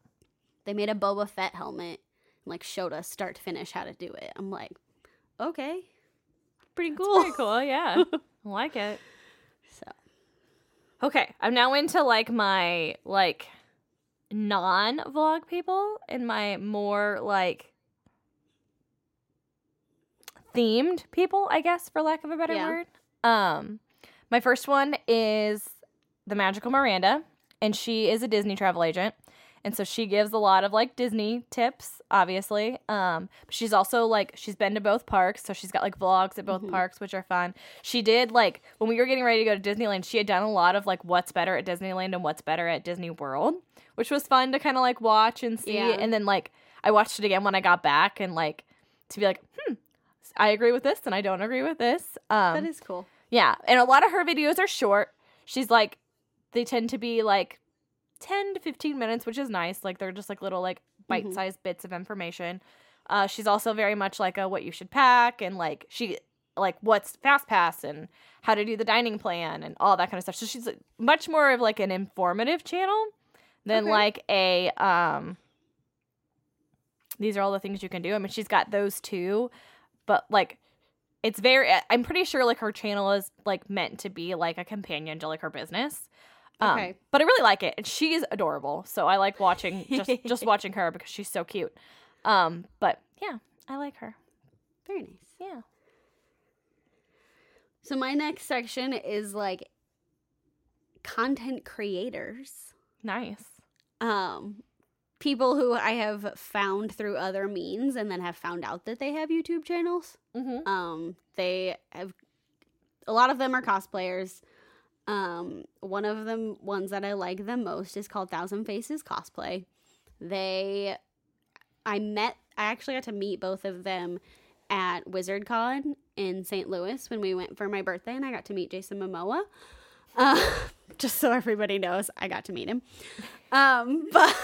They made a Boba Fett helmet and like showed us start to finish how to do it. I'm like, okay, pretty It's cool. pretty cool. Yeah, I like it. So Okay, I'm now into like my like non vlog people and my more like themed people, I guess, for lack of a better Yeah. word. Um, my first one is the Magical Miranda, and she is a Disney travel agent. And so she gives a lot of like Disney tips, obviously. Um, she's also like she's been to both parks, so she's got like vlogs at both Mhm. parks, which are fun. She did like when we were getting ready to go to Disneyland, she had done a lot of like what's better at Disneyland and what's better at Disney World, which was fun to kind of like watch and see. Yeah. And then like I watched it again when I got back and like to be like, hmm, I agree with this and I don't agree with this. Um, that is cool. yeah, and a lot of her videos are short. She's like, they tend to be like 10 to 15 minutes, which is nice. Like, they're just like little, like, bite sized bits of information. Uh, she's also very much like a what you should pack and like, she, like, what's Fast Pass and how to do the dining plan and all that kind of stuff. So she's much more of like an informative channel than Okay. like a, um, these are all the things you can do. I mean, she's got those too, but like, it's very i'm pretty sure like her channel is like meant to be like a companion to like her business um, Okay. but i really like it and she's adorable so i like watching just just watching her because she's so cute um but yeah i like her Very nice. yeah So my next section is like content creators. Nice Um people who I have found through other means and then have found out that they have YouTube channels. mm-hmm. Um they have a lot of them are cosplayers. Um one of them ones that I like the most is called Thousand Faces Cosplay. They I met I actually got to meet both of them at WizardCon in St. Louis when we went for my birthday and I got to meet Jason Momoa. Uh, just so everybody knows, I got to meet him. Um, but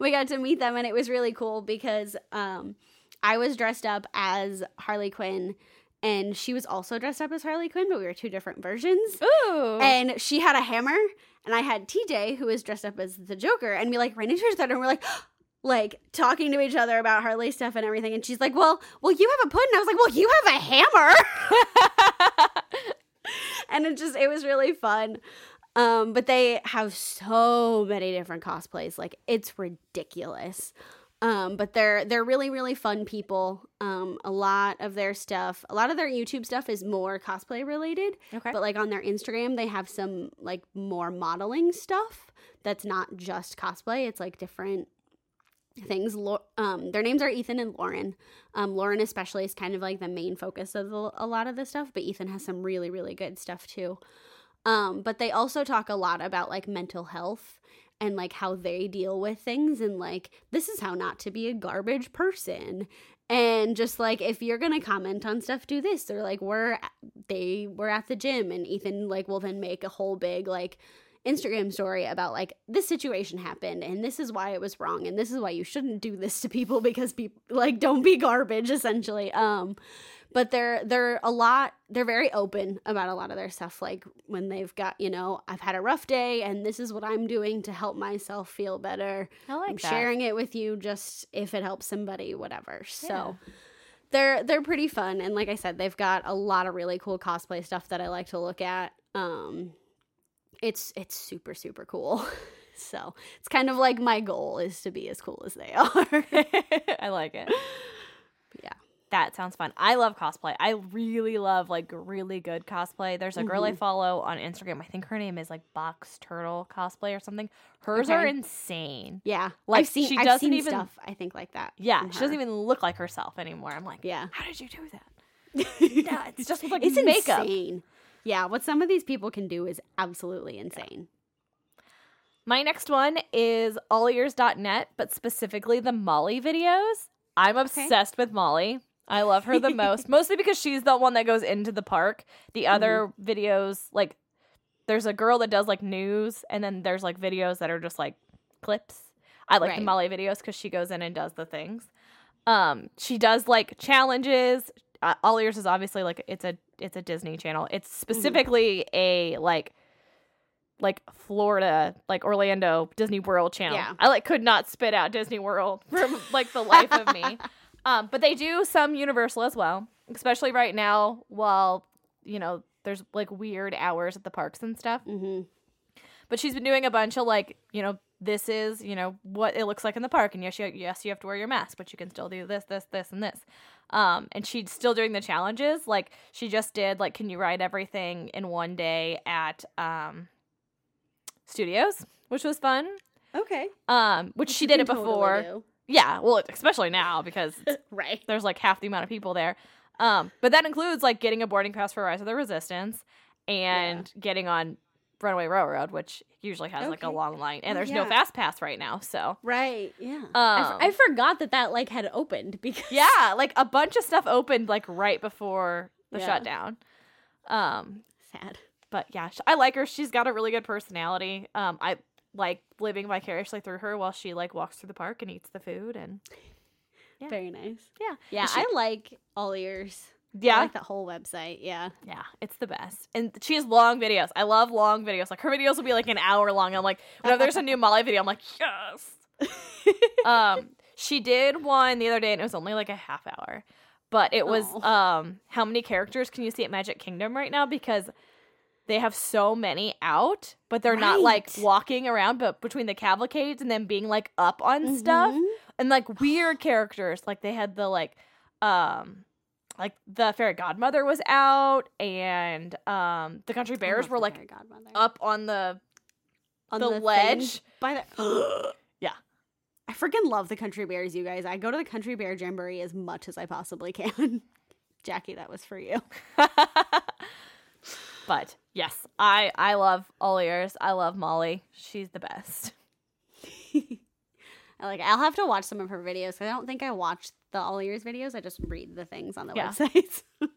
we got to meet them and it was really cool because um, I was dressed up as Harley Quinn and she was also dressed up as Harley Quinn, but we were two different versions. ooh And she had a hammer, and I had TJ who was dressed up as the Joker, and we like ran into each other, and we're like, like talking to each other about Harley stuff and everything. And she's like, "Well, well, you have a pudding." I was like, "Well, you have a hammer," and it just it was really fun. Um, but they have so many different cosplays, like it's ridiculous. Um, but they're they're really really fun people. Um, a lot of their stuff, a lot of their YouTube stuff is more cosplay related. okay But like on their Instagram, they have some like more modeling stuff that's not just cosplay. It's like different things. Um, their names are Ethan and Lauren. Um, Lauren especially is kind of like the main focus of the, a lot of the stuff, but Ethan has some really really good stuff too. Um, but they also talk a lot about like mental health and like how they deal with things and like this is how not to be a garbage person and just like if you're gonna comment on stuff do this they're like we're they were at the gym and ethan like will then make a whole big like instagram story about like this situation happened and this is why it was wrong and this is why you shouldn't do this to people because people like don't be garbage essentially. Um but they're they're a lot they're very open about a lot of their stuff like when they've got you know i've had a rough day and this is what i'm doing to help myself feel better. I like i'm that. sharing it with you just if it helps somebody whatever. Yeah. so they're they're pretty fun and like i said they've got a lot of really cool cosplay stuff that i like to look at. Um it's it's super super cool. So it's kind of like my goal is to be as cool as they are. I like it. Yeah. that sounds fun. I love cosplay. I really love like really good cosplay. There's a girl i Mhm. follow on instagram. I think her name is like box turtle cosplay or something. Hers are insane. Yeah. Like, i've seen she i've doesn't even- stuff i think like that yeah she doesn't even look like herself anymore. I'm like yeah. How did you do that? No it's just with like it's makeup. insane yeah what some of these people can do is absolutely insane My next one is allears.net, but specifically the Molly videos. I'm obsessed with Molly. I love her the most, mostly because she's the one that goes into the park. The other videos, like, there's a girl that does like news, and then there's like videos that are just like clips. I like the Molly videos because she goes in and does the things. Um, she does like challenges. Uh, All Ears is obviously like it's a it's a Disney channel. It's specifically a like like Florida, like Orlando Disney World channel. Yeah. I like could not spit out Disney World from like the life of me. Um, but they do some Universal as well, especially right now while you know there's like weird hours at the parks and stuff. mm-hmm. But she's been doing a bunch of like you know this is you know what it looks like in the park and yes you, yes you have to wear your mask but you can still do this this this and this um and she's still doing the challenges like she just did like can you ride everything in one day at um studios which was fun Okay. um which she did it can totally before yeah well especially now because Right. there's like half the amount of people there. Um, but that includes like getting a boarding pass for Rise of the Resistance and getting on Runaway Railroad, which usually has like a long line, and there's no fast pass right now. So Right. Yeah. um, I, f- I forgot that that like had opened because yeah, like a bunch of stuff opened like right before the Yeah. shutdown. Um, sad. but yeah, sh- I like her. She's got a really good personality. Um, I like living vicariously through her while she like walks through the park and eats the food and Yeah. Very nice. yeah, Yeah, she- I like all ears. Yeah. I like the whole website. Yeah. Yeah, it's the best. And she has long videos. I love long videos. Like her videos will be like an hour long. I'm like, whenever there's a new Molly video, I'm like, yes. um, she did one the other day and it was only like a half hour. But it was Oh. um how many characters can you see at Magic Kingdom right now? Because they have so many out, but they're not like walking around, but between the cavalcades and then being like up on stuff Mhm. and like weird characters. Like they had the like um like the fairy godmother was out and um the country bears were like up on the On the thing ledge. by the. Yeah. I freaking love the country bears, you guys. I go to the country bear jamboree as much as I possibly can. Jackie, that was for you. but yes, I I love all ears. I love Molly. She's the best. Like. I'll have to watch some of her videos I don't think I watch the all ears videos. I just read the things on the Yeah. websites.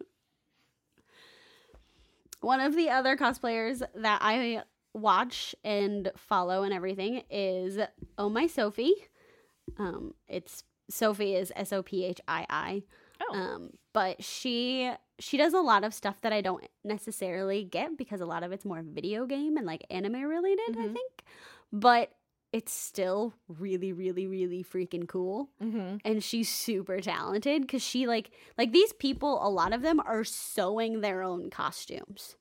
One of the other cosplayers that I watch and follow and everything is Oh My Sophie. Um, it's Sophie is S O P H I I. Oh. Um, but she she does a lot of stuff that I don't necessarily get because a lot of it's more video game and like anime related, I Mhm. think. But it's still really, really, really freaking cool. mm-hmm. And she's super talented because she like like these people, a lot of them are sewing their own costumes.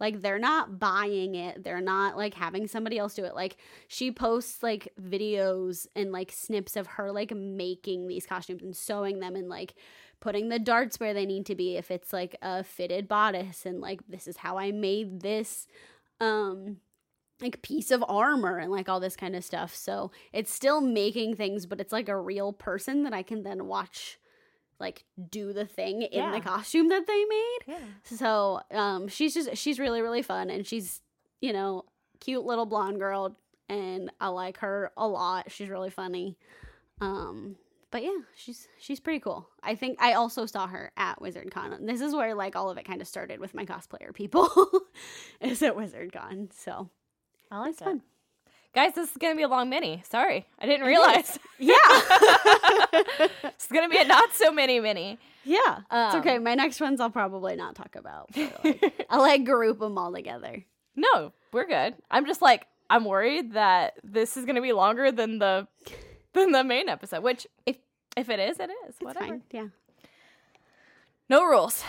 Like they're not buying it. They're not like having somebody else do it. Like she posts like videos and like snips of her like making these costumes and sewing them and like putting the darts where they need to be if it's like a fitted bodice and like this is how I made this um like piece of armor and like all this kind of stuff. So it's still making things, but it's like a real person that I can then watch like do the thing in Yeah. the costume that they made. Yeah. So um she's just she's really, really fun and she's, you know, cute little blonde girl and I like her a lot. She's really funny. Um but yeah, she's she's pretty cool. I think I also saw her at WizardCon. This is where like all of it kind of started with my cosplayer people. is at WizardCon. So I like it's it. fun. Guys, this is gonna be a long mini. Sorry, I didn't realize. Yeah. it's gonna be a not so mini mini. yeah. it's Um, okay. My next ones I'll probably not talk about. like, I'll like group them all together. no, we're good. I'm just like I'm worried that this is gonna be longer than the than the main episode. Which if if it is, it is. It's Whatever. fine. Yeah. No rules.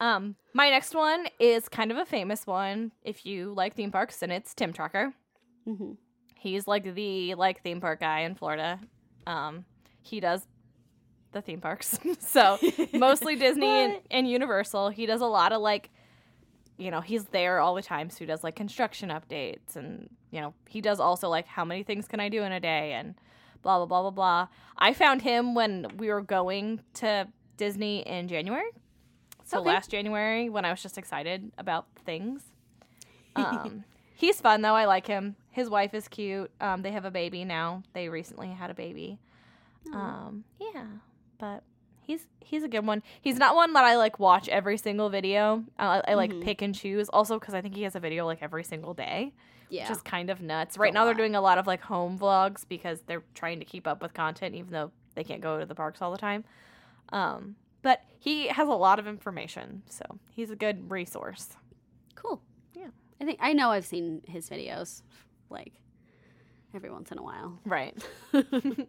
Um, my next one is kind of a famous one if you like theme parks, and it's Tim Tracker. hmm He's like the like theme park guy in Florida. Um, he does the theme parks, so mostly Disney and, and Universal. He does a lot of like, you know, he's there all the time, so he does like construction updates, and you know, he does also like how many things can I do in a day, and blah blah blah blah blah. I found him when we were going to Disney in January, so Okay. last January when I was just excited about things. Um, he's fun though. I like him. His wife is cute. Um, they have a baby now. They recently had a baby. Um, yeah, but he's he's a good one. He's not one that I like watch every single video. I, I like Mhm. pick and choose. Also, because I think he has a video like every single day, Yeah. which is kind of nuts. Right now, they're doing a lot of like home vlogs because they're trying to keep up with content, even though they can't go to the parks all the time. Um, but he has a lot of information, so he's a good resource. cool. Yeah. I think I know I've seen his videos like every once in a while. Right.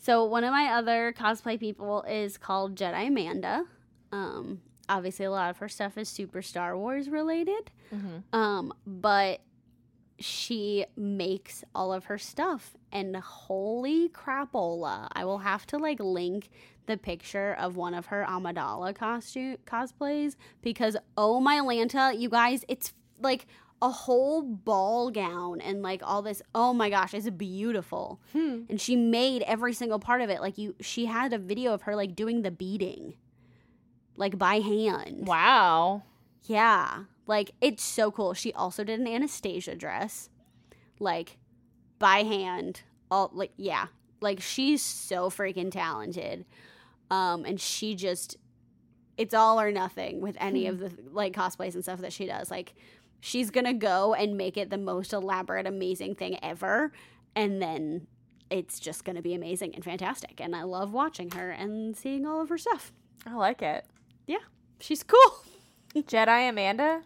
So one of my other cosplay people is called Jedi Amanda. Um, obviously, a lot of her stuff is super Star Wars related. hmm Um, but she makes all of her stuff. And holy crapola, I will have to like link the picture of one of her Amidala costume cosplays because oh my Lanta, you guys, it's like a whole ball gown and like all this oh my gosh it's beautiful Hmm. and she made every single part of it like you she had a video of her like doing the beading like by hand Wow. yeah like it's so cool she also did an anastasia dress like by hand all like yeah like she's so freaking talented um and she just it's all or nothing with any of the like cosplays and stuff that she does like she's gonna go and make it the most elaborate amazing thing ever and then it's just gonna be amazing and fantastic and i love watching her and seeing all of her stuff I like it. Yeah, she's cool Jedi Amanda?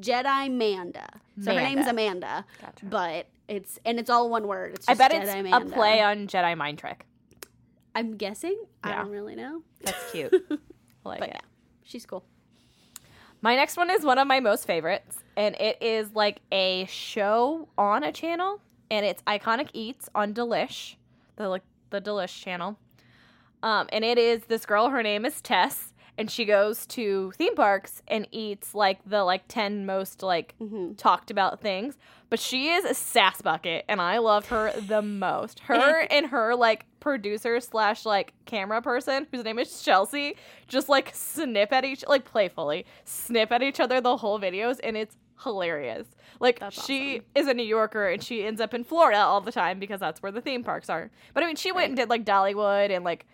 jedi manda so her name's Amanda Gotcha. but it's and it's all one word. It's I bet Jedi it's a play on Jedi Mind Trick. I'm guessing. I don't really know, That's cute. I like but it. yeah, she's cool. My next one is one of my most favorites, and it is like a show on a channel, and it's Iconic Eats on Delish, the like the Delish channel. Um, and it is this girl. Her name is Tess, and she goes to theme parks and eats like the like ten most like hmm talked about things. But she is a sass bucket, and I love her the most. Her and her like producer slash like camera person, whose name is Chelsea, just like snip at each like playfully snip at each other the whole videos, and it's hilarious. Like That's she awesome. is a New Yorker and she ends up in Florida all the time because that's where the theme parks are. But I mean, she went and did like Dollywood and like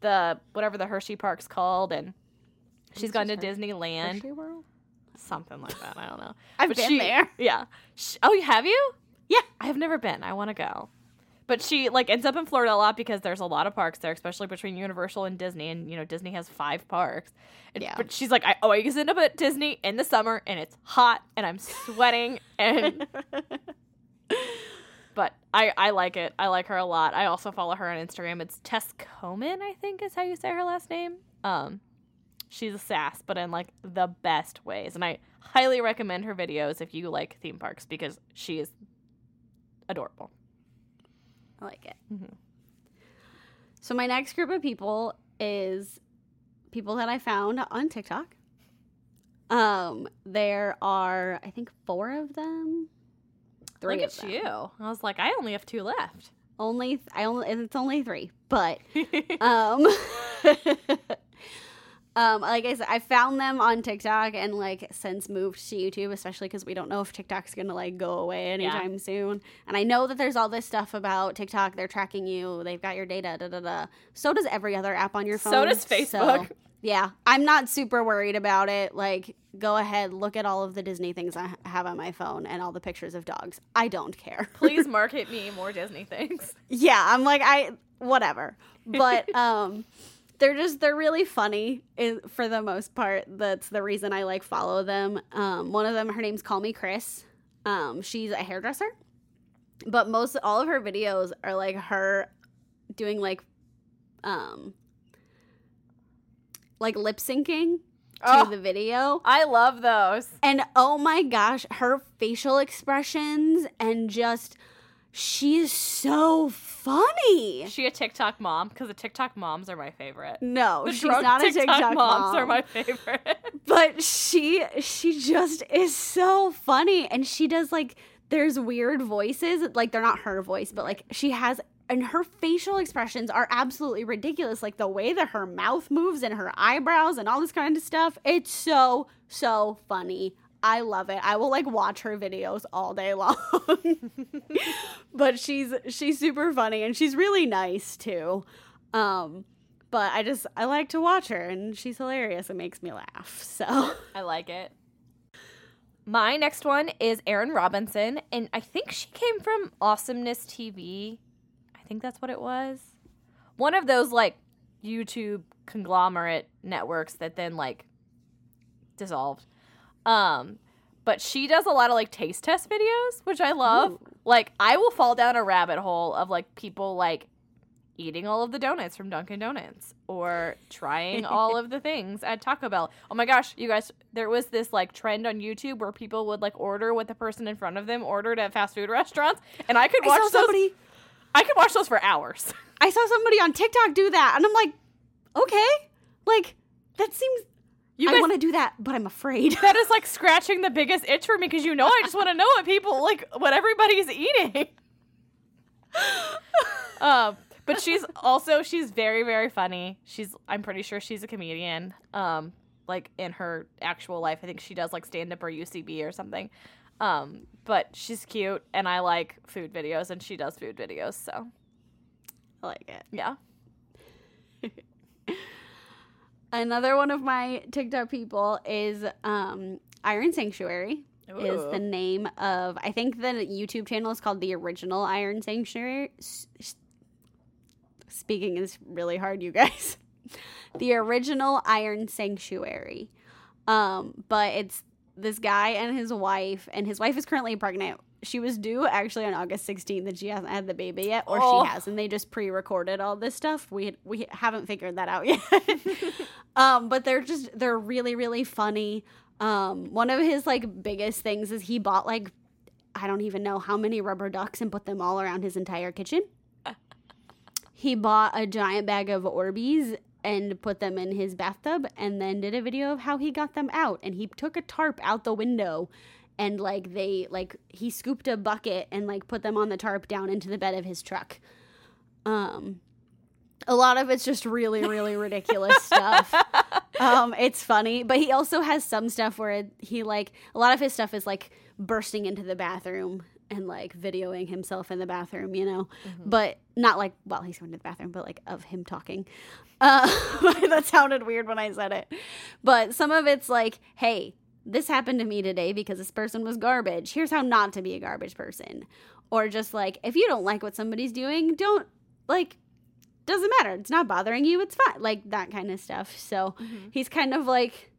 the whatever the Hershey Park's called, and she's gone to Disneyland, Hershey World. something like that. I don't know. I've But been she- there. Yeah. Sh oh, have you? Yeah. I have never been. I want to go. But she like ends up in Florida a lot because there's a lot of parks there, especially between Universal and Disney. And you know, Disney has five parks. And, Yeah. But she's like, I always end up at Disney in the summer, and it's hot, and I'm sweating, and but I I like it. I like her a lot. I also follow her on Instagram. It's Tess Koman, I think is how you say her last name. Um, she's a sass, but in like the best ways, and I highly recommend her videos if you like theme parks because she is adorable. I like it. Mhm. So my next group of people is people that I found on TikTok. Um, there are I think four of them. Three Look of at them. you. I was like, I only have two left. Only I only it's only three, but um um like i said i found them on tiktok and like since moved to youtube especially because we don't know if tiktok's gonna like go away anytime soon. And i know that there's all this stuff about tiktok they're tracking you they've got your data da da da. So does every other app on your phone So does Facebook. yeah i'm not super worried about it. Like go ahead look at all of the disney things i have on my phone and all the pictures of dogs. I don't care. Please market me more Disney things. yeah i'm like i whatever. But um they're just they're really funny for the most part. That's the reason i like follow them. Um one of them her name's call me chris. Um she's a hairdresser. But most all of her videos are like her doing like um like lip syncing to Oh. the video. I love those. and oh my gosh, her facial expressions and just she is so funny. She a TikTok mom? Because the TikTok moms are my favorite. No, The she's not a TikTok moms mom. are my favorite. but she she just is so funny and she does like there's weird voices like they're not her voice but like she has and her facial expressions are absolutely ridiculous like the way that her mouth moves and her eyebrows and all this kind of stuff it's so so funny i love it i will like watch her videos all day long but she's she's super funny and she's really nice too um but I just I like to watch her and she's hilarious. It makes me laugh. So I like it. My next one is Erin Robinson, and I think she came from Awesomeness TV. I think that's what it was. One of those like YouTube conglomerate networks that then like dissolved. Um, but she does a lot of like taste test videos, which I love. Ooh. Like I will fall down a rabbit hole of like people like eating all of the donuts from Dunkin' Donuts or trying all of the things at Taco Bell. Oh my gosh, you guys, there was this like trend on YouTube where people would like order what the person in front of them ordered at fast food restaurants, and I could I watch saw those. somebody. I could watch those for hours. I saw somebody on TikTok do that, and I'm like, okay, like that seems. You I want to do that, but I'm afraid. that is like scratching the biggest itch for me because you know I just want to know what people like, what everybody's eating. um, but she's also she's very very funny. She's I'm pretty sure she's a comedian. Um, like in her actual life, I think she does like stand up or UCB or something. Um, but she's cute and I like food videos and she does food videos. So I like it. yeah. Another one of my TikTok people is um, Iron Sanctuary. Is the name of I think the YouTube channel is called the original Iron Sanctuary. Speaking is really hard, you guys. the original Iron Sanctuary. Um, but it's this guy and his wife, and his wife is currently pregnant. She was due actually on August 16th, and she hasn't had the baby yet, or Oh. she has, and they just pre-recorded all this stuff. We we haven't figured that out yet. um, but they're just they're really really funny. Um, one of his like biggest things is he bought like I don't even know how many rubber ducks and put them all around his entire kitchen. he bought a giant bag of Orbeez and put them in his bathtub and then did a video of how he got them out and he took a tarp out the window and like they like he scooped a bucket and like put them on the tarp down into the bed of his truck. Um a lot of it's just really really ridiculous stuff. Um it's funny, but he also has some stuff where he like a lot of his stuff is like bursting into the bathroom and like videoing himself in the bathroom, you know. But not like well, he's going to the bathroom, but like of him talking. Uh that sounded weird when I said it. But some of it's like, hey, this happened to me today because this person was garbage. Here's how not to be a garbage person. Or just like, if you don't like what somebody's doing, don't like doesn't matter. It's not bothering you. It's fine. Like that kind of stuff. So Mm-hmm. he's kind of like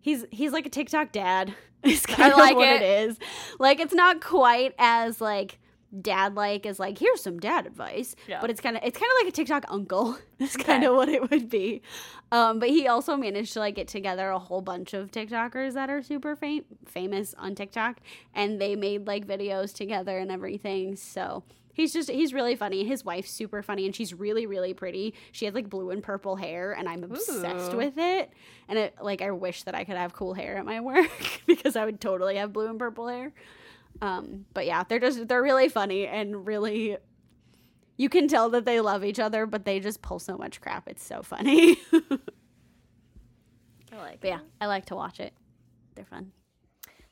he's he's like a TikTok dad. Is kind like of what it. it is. Like it's not quite as like dad like as like here's some dad advice. Yeah. but it's kind of it's kind of like a tiktok uncle. That's kind of what it would be. Um but he also managed to like get together a whole bunch of tiktokers that are super fam- famous on tiktok and they made like videos together and everything. So he's just he's really funny. His wife's super funny and she's really really pretty. She has like blue and purple hair and i'm obsessed Ooh. with it. And it like i wish that i could have cool hair at my work because i would totally have blue and purple hair um, but yeah, they're just they're really funny and really you can tell that they love each other, but they just pull so much crap. It's so funny. I like yeah, I like to watch it. They're fun.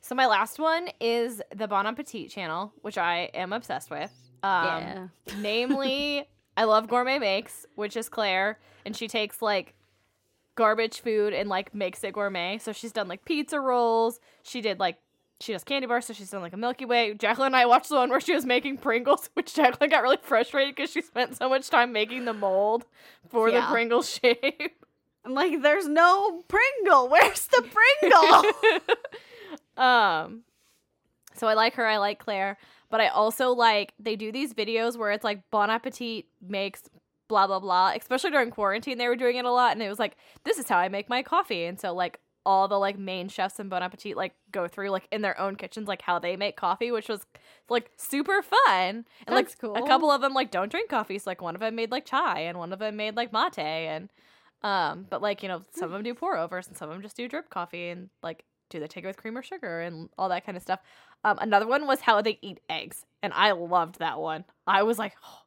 So my last one is the Bon Appetit channel, which I am obsessed with. Um, Yeah. namely, I love Gourmet Makes, which is Claire, and she takes like garbage food and like makes it gourmet. So she's done like pizza rolls. She did like she does candy bars, so she's done like a Milky Way. Jacqueline and I watched the one where she was making Pringles, which Jacqueline got really frustrated because she spent so much time making the mold for the Pringle shape. I'm like, there's no Pringle. Where's the Pringle? um so i like her i like claire but i also like they do these videos where it's like bon appetit makes blah blah blah especially during quarantine they were doing it a lot and it was like this is how i make my coffee and so like all the like main chefs in bon appetit like go through like in their own kitchens like how they make coffee which was like super fun. And like cool. a couple of them like don't drink coffee. So like one of them made like chai and one of them made like mate and um but like you know some of them do pour overs and some of them just do drip coffee and like do they take it with cream or sugar and all that kind of stuff. Um another one was how they eat eggs and i loved that one. I was like oh,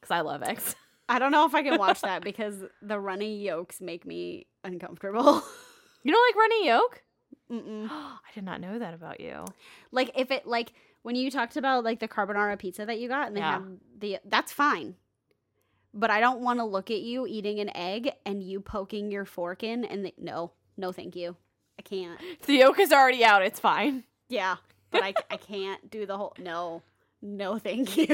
because i love eggs. I don't know if I can watch that because the runny yolks make me uncomfortable. you don't like runny yolk Mm-mm. i did not know that about you Like if it like when you talked about like the carbonara pizza that you got and they Yeah. have the that's fine. But I don't want to look at you eating an egg and you poking your fork in and the, no, no thank you. I can't. if the yolk is already out it's fine Yeah, but I I can't do the whole no. No thank you.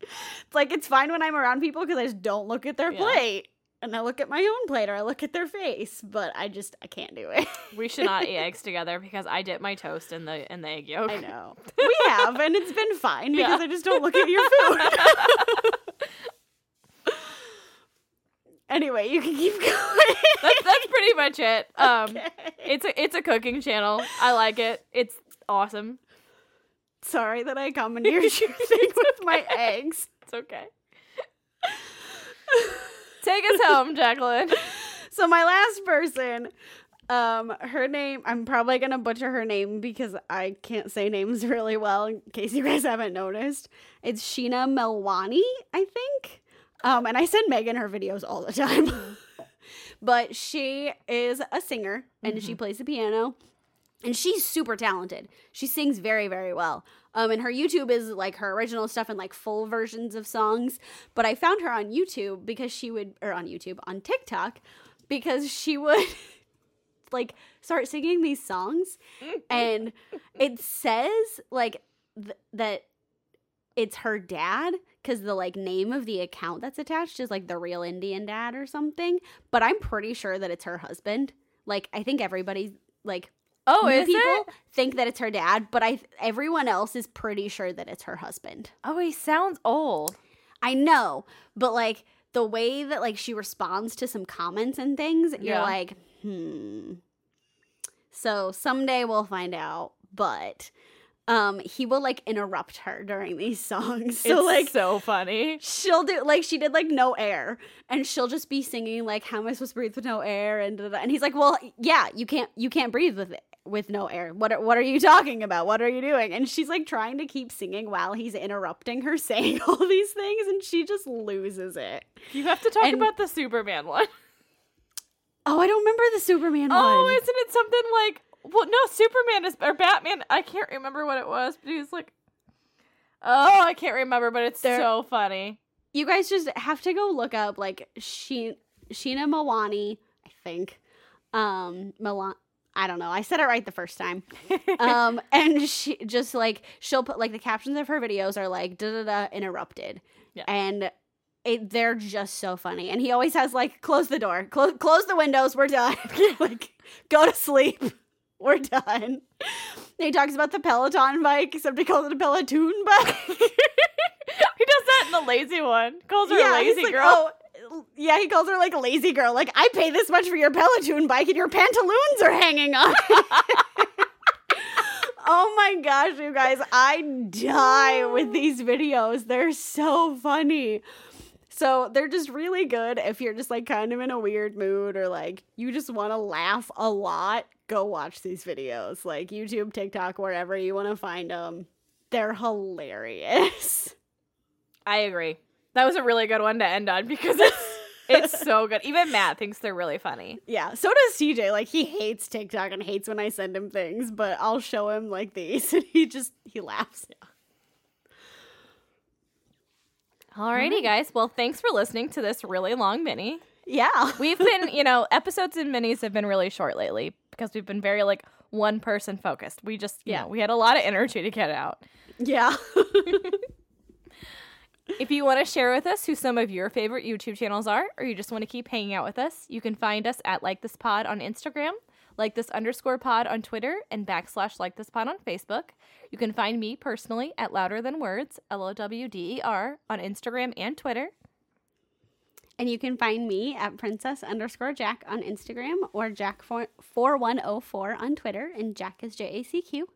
it's like it's fine when I'm around people cuz I just don't look at their Yeah. plate. And I look at my own plate or I look at their face, but I just I can't do it. we should not eat eggs together because i dip my toast in the in the egg yolk I know. We have, and it's been fine because Yeah. I just don't look at your food. Anyway, you can keep going. That's that's pretty much it. Um, Okay. it's a it's a cooking channel. I like it. It's awesome. Sorry that I commandeered your thing with my eggs. It's okay. Take us home, Jacqueline. So my last person, um, her name I'm probably gonna butcher her name because I can't say names really well in case you guys haven't noticed. It's Sheena Melwani, I think. Um, and I send Megan her videos all the time. but she is a singer and she plays the piano. And she's super talented. She sings very, very well. Um, and her YouTube is like her original stuff and like full versions of songs. But I found her on YouTube because she would, or on YouTube, on TikTok, because she would like start singing these songs. And it says like th- that it's her dad because the like name of the account that's attached is like the real Indian dad or something. But I'm pretty sure that it's her husband. Like I think everybody like Oh, new is people it? think that it's her dad, but I everyone else is pretty sure that it's her husband. Oh, he sounds old. I know, but like the way that like she responds to some comments and things, you're Yeah. like, hmm. So someday we'll find out, but um he will like interrupt her during these songs. So it's like so funny. she'll do like she did like no air and she'll just be singing like how am i supposed to breathe with no air and da, da, da. and he's like well yeah you can't you can't breathe with it with no air what are, what are you talking about what are you doing and she's like trying to keep singing while he's interrupting her saying all these things and she just loses it You have to talk And- about the Superman one. oh i don't remember the superman Oh, one isn't it something like? Well, no, Superman is or Batman. I can't remember what it was, but he was like, oh, I can't remember, but it's There- so funny. you guys just have to go look up like she sheena mawani i think um Milan- I don't know. I said it right the first time. um, and she just like she'll put like the captions of her videos are like da da da interrupted, Yeah. and it they're just so funny. And he always has like close the door, close close the windows, we're done. like go to sleep, we're done. he talks about the Peloton bike, except he calls it a Peloton bike. he does that in the lazy one. Calls her a he's lazy like, girl. Oh, yeah, he calls her like a lazy girl. Like, I pay this much for your Peloton bike and your pantaloons are hanging on. oh my gosh, you guys, I die with these videos. They're so funny. So they're just really good if you're just like kind of in a weird mood or like you just want to laugh a lot. Go watch these videos, like YouTube, TikTok, wherever you want to find them. They're hilarious. I agree. That was a really good one to end on because it's it's so good. Even Matt thinks they're really funny. Yeah, so does CJ. Like he hates TikTok and hates when I send him things, but I'll show him like these and he just he laughs. Yeah. Alrighty, guys. Well, thanks for listening to this really long mini. Yeah. We've been, you know, episodes and minis have been really short lately because we've been very like one person focused. We just, you Yeah. know, we had a lot of energy to get out. Yeah. If you want to share with us who some of your favorite YouTube channels are, or you just want to keep hanging out with us, you can find us at Like This Pod on Instagram, Like This underscore Pod on Twitter, and backslash Like This Pod on Facebook. You can find me personally at Lowder Than Words, L O W D E R, on Instagram and Twitter. and you can find me at princess underscore Jack on Instagram or Jack four one oh four on Twitter, and Jack is J A C Q.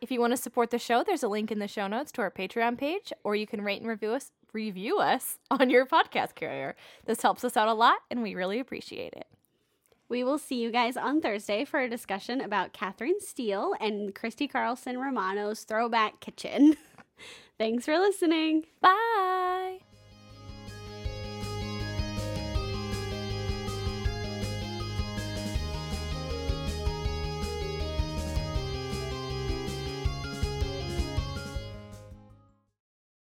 If you want to support the show, there's a link in the show notes to our Patreon page, or you can rate and review us review us on your podcast carrier. This helps us out a lot, and we really appreciate it. We will see you guys on Thursday for a discussion about Catherine Steele and Christy Carlson Romano's Throwback Kitchen. Thanks for listening. Bye.